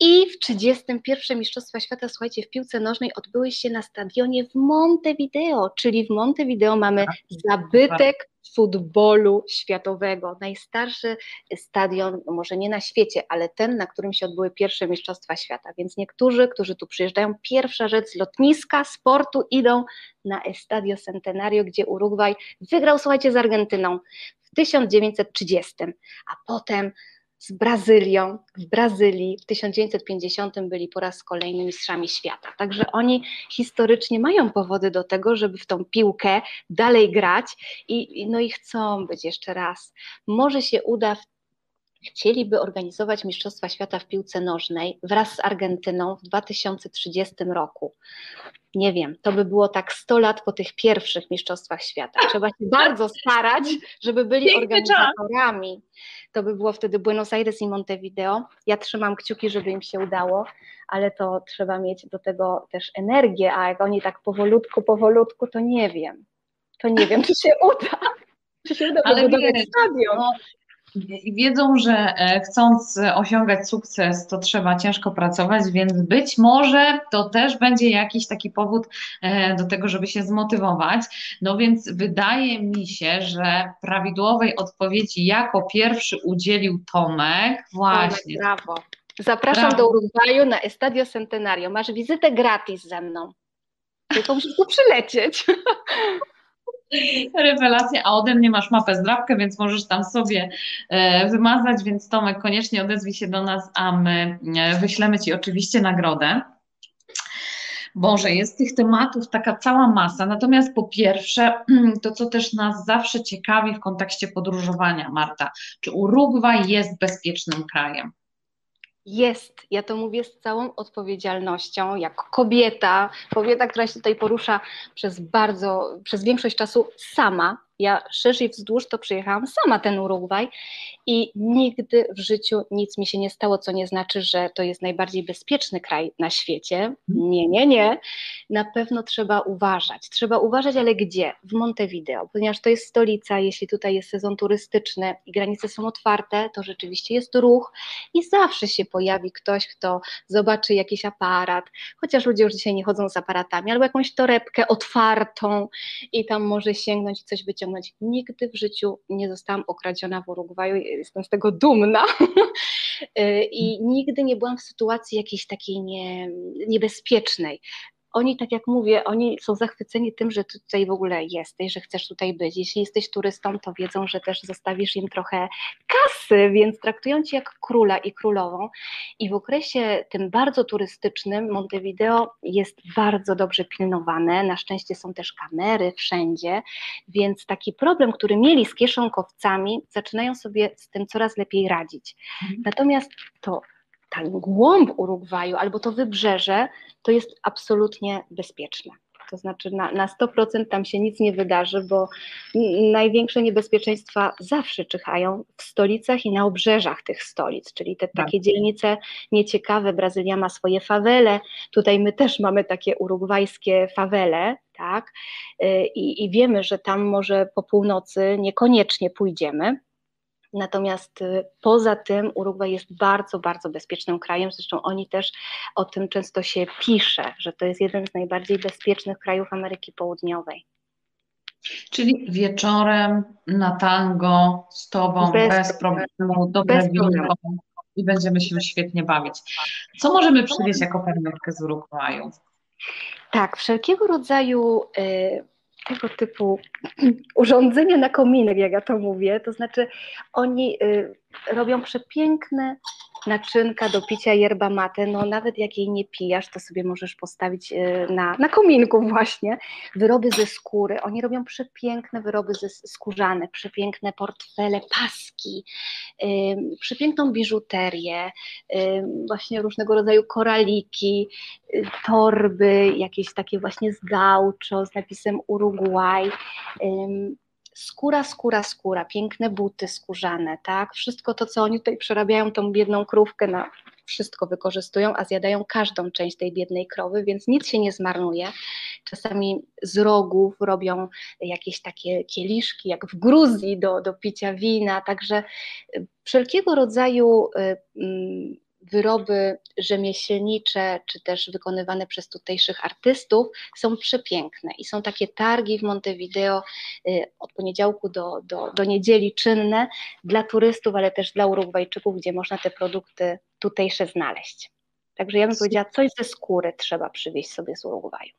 i w 31 Mistrzostwa Świata, słuchajcie, w piłce nożnej odbyły się na stadionie w Montevideo, czyli w Montevideo mamy tak. zabytek futbolu światowego. Najstarszy stadion, no może nie na świecie, ale ten, na którym się odbyły pierwsze Mistrzostwa Świata. Więc niektórzy, którzy tu przyjeżdżają, pierwsza rzecz z lotniska, sportu, idą na Estadio Centenario, gdzie Urugwaj wygrał, słuchajcie, z Argentyną w 1930, a potem z Brazylią. W Brazylii w 1950 byli po raz kolejny mistrzami świata. Także oni historycznie mają powody do tego, żeby w tą piłkę dalej grać i, no i chcą być jeszcze raz. Może się uda chcieliby organizować Mistrzostwa Świata w piłce nożnej wraz z Argentyną w 2030 roku. Nie wiem, to by było tak 100 lat po tych pierwszych Mistrzostwach Świata. Trzeba się bardzo starać, żeby byli organizatorami. To by było wtedy Buenos Aires i Montevideo. Ja trzymam kciuki, żeby im się udało, ale to trzeba mieć do tego też energię, a jak oni tak powolutku, powolutku, to nie wiem. To nie wiem, czy się uda. Czy się uda ale wiesz, stadion. No, wiedzą, że e, chcąc osiągać sukces, to trzeba ciężko pracować, więc być może to też będzie jakiś taki powód e, do tego, żeby się zmotywować. No więc wydaje mi się, że prawidłowej odpowiedzi jako pierwszy udzielił Tomek. Właśnie. Tomek, brawo. Zapraszam brawo. do Urugwaju na Estadio Centenario. Masz wizytę gratis ze mną. Tylko musisz tu przylecieć. (laughs) Rewelacja, a ode mnie masz mapę zdrawkę, więc możesz tam sobie e, wymazać, więc Tomek koniecznie odezwij się do nas, a my e, wyślemy Ci oczywiście nagrodę. Boże, jest tych tematów taka cała masa. Natomiast po pierwsze, (clears throat) to co też nas zawsze ciekawi w kontekście podróżowania, Marta, czy Urugwaj jest bezpiecznym krajem? Jest, ja to mówię z całą odpowiedzialnością, jako kobieta, kobieta, która się tutaj porusza przez bardzo, przez większość czasu sama, ja szerzej wzdłuż to przyjechałam sama ten Urugwaj i nigdy w życiu nic mi się nie stało, co nie znaczy, że to jest najbardziej bezpieczny kraj na świecie. Mhm. Nie, nie, nie. Na pewno trzeba uważać. Trzeba uważać, ale gdzie? W Montevideo, ponieważ to jest stolica, jeśli tutaj jest sezon turystyczny i granice są otwarte, to rzeczywiście jest ruch i zawsze się pojawi ktoś, kto zobaczy jakiś aparat, chociaż ludzie już dzisiaj nie chodzą z aparatami, albo jakąś torebkę otwartą i tam może sięgnąć i coś wyciągnąć Nigdy w życiu nie zostałam okradziona w Urugwaju, jestem z tego dumna. (laughs) I nigdy nie byłam w sytuacji jakiejś takiej nie, niebezpiecznej oni, tak jak mówię, oni są zachwyceni tym, że tutaj w ogóle jesteś, że chcesz tutaj być. Jeśli jesteś turystą, to wiedzą, że też zostawisz im trochę kasy, więc traktują cię jak króla i królową. I w okresie tym bardzo turystycznym Montevideo jest bardzo dobrze pilnowane. Na szczęście są też kamery wszędzie, więc taki problem, który mieli z kieszonkowcami, zaczynają sobie z tym coraz lepiej radzić. Mhm. Natomiast to ten głąb Urugwaju albo to wybrzeże, to jest absolutnie bezpieczne. To znaczy na, na 100% tam się nic nie wydarzy, bo największe niebezpieczeństwa zawsze czyhają w stolicach i na obrzeżach tych stolic, czyli te tak. takie dzielnice nieciekawe. Brazylia ma swoje fawele, tutaj my też mamy takie urugwajskie fawele, tak? Y, I, I wiemy, że tam może po północy niekoniecznie pójdziemy, Natomiast y, poza tym Urugwaj jest bardzo, bardzo bezpiecznym krajem. Zresztą oni też o tym często się pisze, że to jest jeden z najbardziej bezpiecznych krajów Ameryki Południowej. Czyli wieczorem na tango z tobą bez, bez problemu, dobre winko i będziemy się świetnie bawić. Co możemy przywieźć jako pamiątkę z Urugwaju? Tak, wszelkiego rodzaju y, tego typu (clears throat) urządzenia na kominek, jak ja to mówię, to znaczy oni y, robią przepiękne naczynka do picia yerba mate, no nawet jak jej nie pijasz, to sobie możesz postawić y, na, na kominku właśnie. Wyroby ze skóry, oni robią przepiękne wyroby ze skórzane, przepiękne portfele, paski, y, przepiękną biżuterię, y, właśnie różnego rodzaju koraliki, torby, jakieś takie właśnie z gaucho, z napisem Uruguay, skóra, skóra, skóra, piękne buty skórzane, tak? Wszystko to, co oni tutaj przerabiają, tą biedną krówkę na wszystko wykorzystują, a zjadają każdą część tej biednej krowy, więc nic się nie zmarnuje. Czasami z rogów robią jakieś takie kieliszki, jak w Gruzji do, do picia wina, także wszelkiego rodzaju y, mm, wyroby rzemieślnicze, czy też wykonywane przez tutejszych artystów są przepiękne i są takie targi w Montevideo y, od poniedziałku do, do, do niedzieli czynne dla turystów, ale też dla Urugwajczyków, gdzie można te produkty tutejsze znaleźć. Także ja bym powiedziała, coś ze skóry trzeba przywieźć sobie z Urugwaju.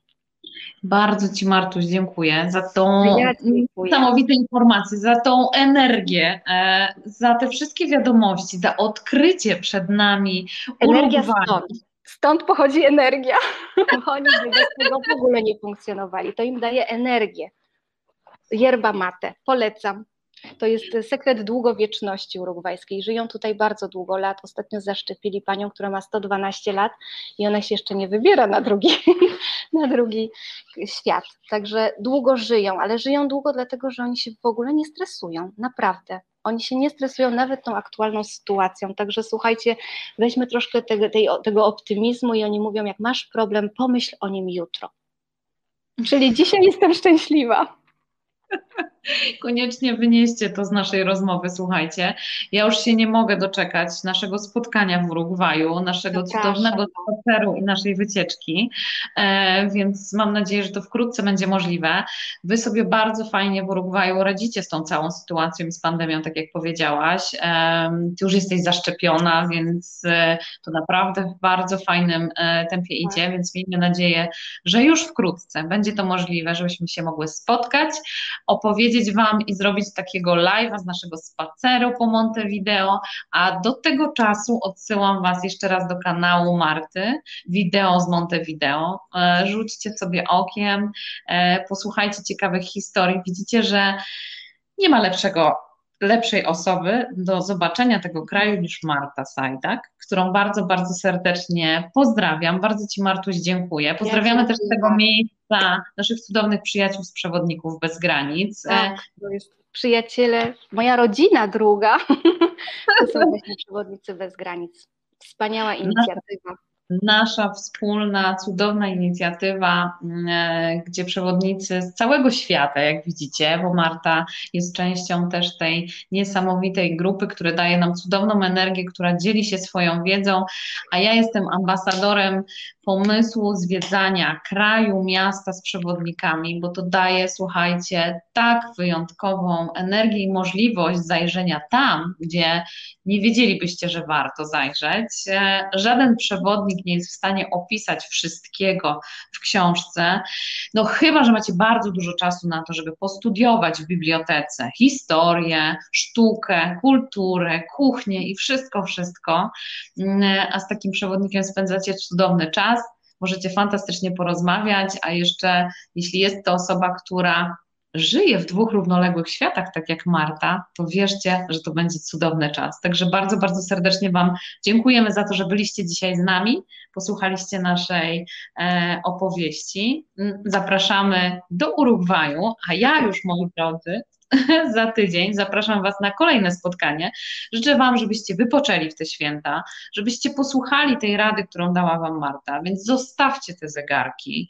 Bardzo Ci Martuś dziękuję za tą ja niesamowite informacje, za tą energię, e, za te wszystkie wiadomości, za odkrycie przed nami Energia stąd. Stąd pochodzi energia. (laughs) Oni by bez tego w ogóle nie funkcjonowali. To im daje energię. Yerba mate, polecam. To jest sekret długowieczności urugwajskiej. Żyją tutaj bardzo długo lat. Ostatnio zaszczepili panią, która ma 112 lat i ona się jeszcze nie wybiera na drugi, (laughs) na drugi świat. Także długo żyją, ale żyją długo dlatego, że oni się w ogóle nie stresują. Naprawdę. Oni się nie stresują nawet tą aktualną sytuacją. Także słuchajcie, weźmy troszkę tego, tej, tego optymizmu i oni mówią, jak masz problem, pomyśl o nim jutro. Czyli dzisiaj jestem szczęśliwa. (laughs) Koniecznie wynieście to z naszej rozmowy, słuchajcie. Ja już się nie mogę doczekać naszego spotkania w Urugwaju, naszego cudownego spaceru i naszej wycieczki, e, więc mam nadzieję, że to wkrótce będzie możliwe. Wy sobie bardzo fajnie w Urugwaju radzicie z tą całą sytuacją i z pandemią, tak jak powiedziałaś. E, ty już jesteś zaszczepiona, więc e, to naprawdę w bardzo fajnym e, tempie idzie, tak. więc miejmy nadzieję, że już wkrótce będzie to możliwe, żebyśmy się mogły spotkać, opowiedzieć Wam i zrobić takiego live'a z naszego spaceru po Montevideo, a do tego czasu odsyłam Was jeszcze raz do kanału Marty, wideo z Montevideo. E, rzućcie sobie okiem, e, posłuchajcie ciekawych historii. Widzicie, że nie ma lepszego lepszej osoby do zobaczenia tego kraju niż Marta Sajdak, którą bardzo, bardzo serdecznie pozdrawiam. Bardzo Ci Martuś dziękuję. Pozdrawiamy ja też z tego miejsca naszych cudownych przyjaciół z Przewodników Bez Granic. Tak, to jest przyjaciele, moja rodzina druga, (laughs) to są właśnie Przewodnicy Bez Granic. Wspaniała inicjatywa nasza wspólna, cudowna inicjatywa, mm, e, gdzie przewodnicy z całego świata, jak widzicie, bo Marta jest częścią też tej niesamowitej grupy, która daje nam cudowną energię, która dzieli się swoją wiedzą, a ja jestem ambasadorem pomysłu zwiedzania kraju, miasta z przewodnikami, bo to daje, słuchajcie, tak wyjątkową energię i możliwość zajrzenia tam, gdzie nie wiedzielibyście, że warto zajrzeć. E, żaden przewodnik nie jest w stanie opisać wszystkiego w książce, no chyba, że macie bardzo dużo czasu na to, żeby postudiować w bibliotece historię, sztukę, kulturę, kuchnię i wszystko, wszystko, mm, a z takim przewodnikiem spędzacie cudowny czas, możecie fantastycznie porozmawiać, a jeszcze jeśli jest to osoba, która żyje w dwóch równoległych światach, tak jak Marta, to wierzcie, że to będzie cudowny czas. Także bardzo, bardzo serdecznie Wam dziękujemy za to, że byliście dzisiaj z nami, posłuchaliście naszej e, opowieści. Zapraszamy do Urugwaju, a ja już, moi drodzy, (laughs) za tydzień. Zapraszam Was na kolejne spotkanie. Życzę Wam, żebyście wypoczęli w te święta, żebyście posłuchali tej rady, którą dała Wam Marta, więc zostawcie te zegarki.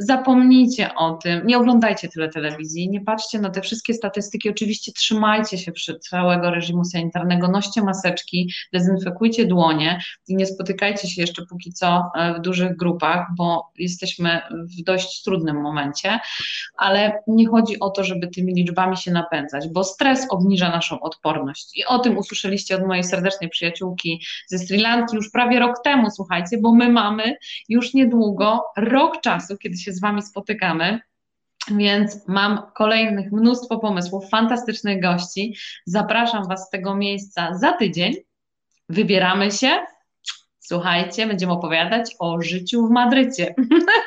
Zapomnijcie o tym, nie oglądajcie tyle telewizji, nie patrzcie na te wszystkie statystyki. Oczywiście trzymajcie się przy całego reżimu sanitarnego, noście maseczki, dezynfekujcie dłonie i nie spotykajcie się jeszcze póki co e, w dużych grupach, bo jesteśmy w dość trudnym momencie, ale nie chodzi o to, żeby tymi liczbami się napędzać, bo stres obniża naszą odporność i o tym usłyszeliście od mojej serdecznej przyjaciółki ze Sri Lanki już prawie rok temu, słuchajcie, bo my mamy już niedługo rok czasu, kiedy się się z Wami spotykamy. Więc mam kolejnych mnóstwo pomysłów, fantastycznych gości. Zapraszam Was z tego miejsca za tydzień. Wybieramy się. Słuchajcie, będziemy opowiadać o życiu w Madrycie.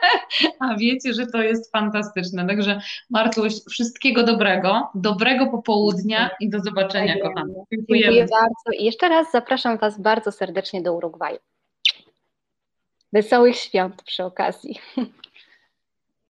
(laughs) A wiecie, że to jest fantastyczne. Także Martuś, wszystkiego dobrego, dobrego popołudnia i do zobaczenia, kochani. Dziękuję bardzo i jeszcze raz zapraszam Was bardzo serdecznie do Urugwaju. Wesołych świąt przy okazji. (laughs)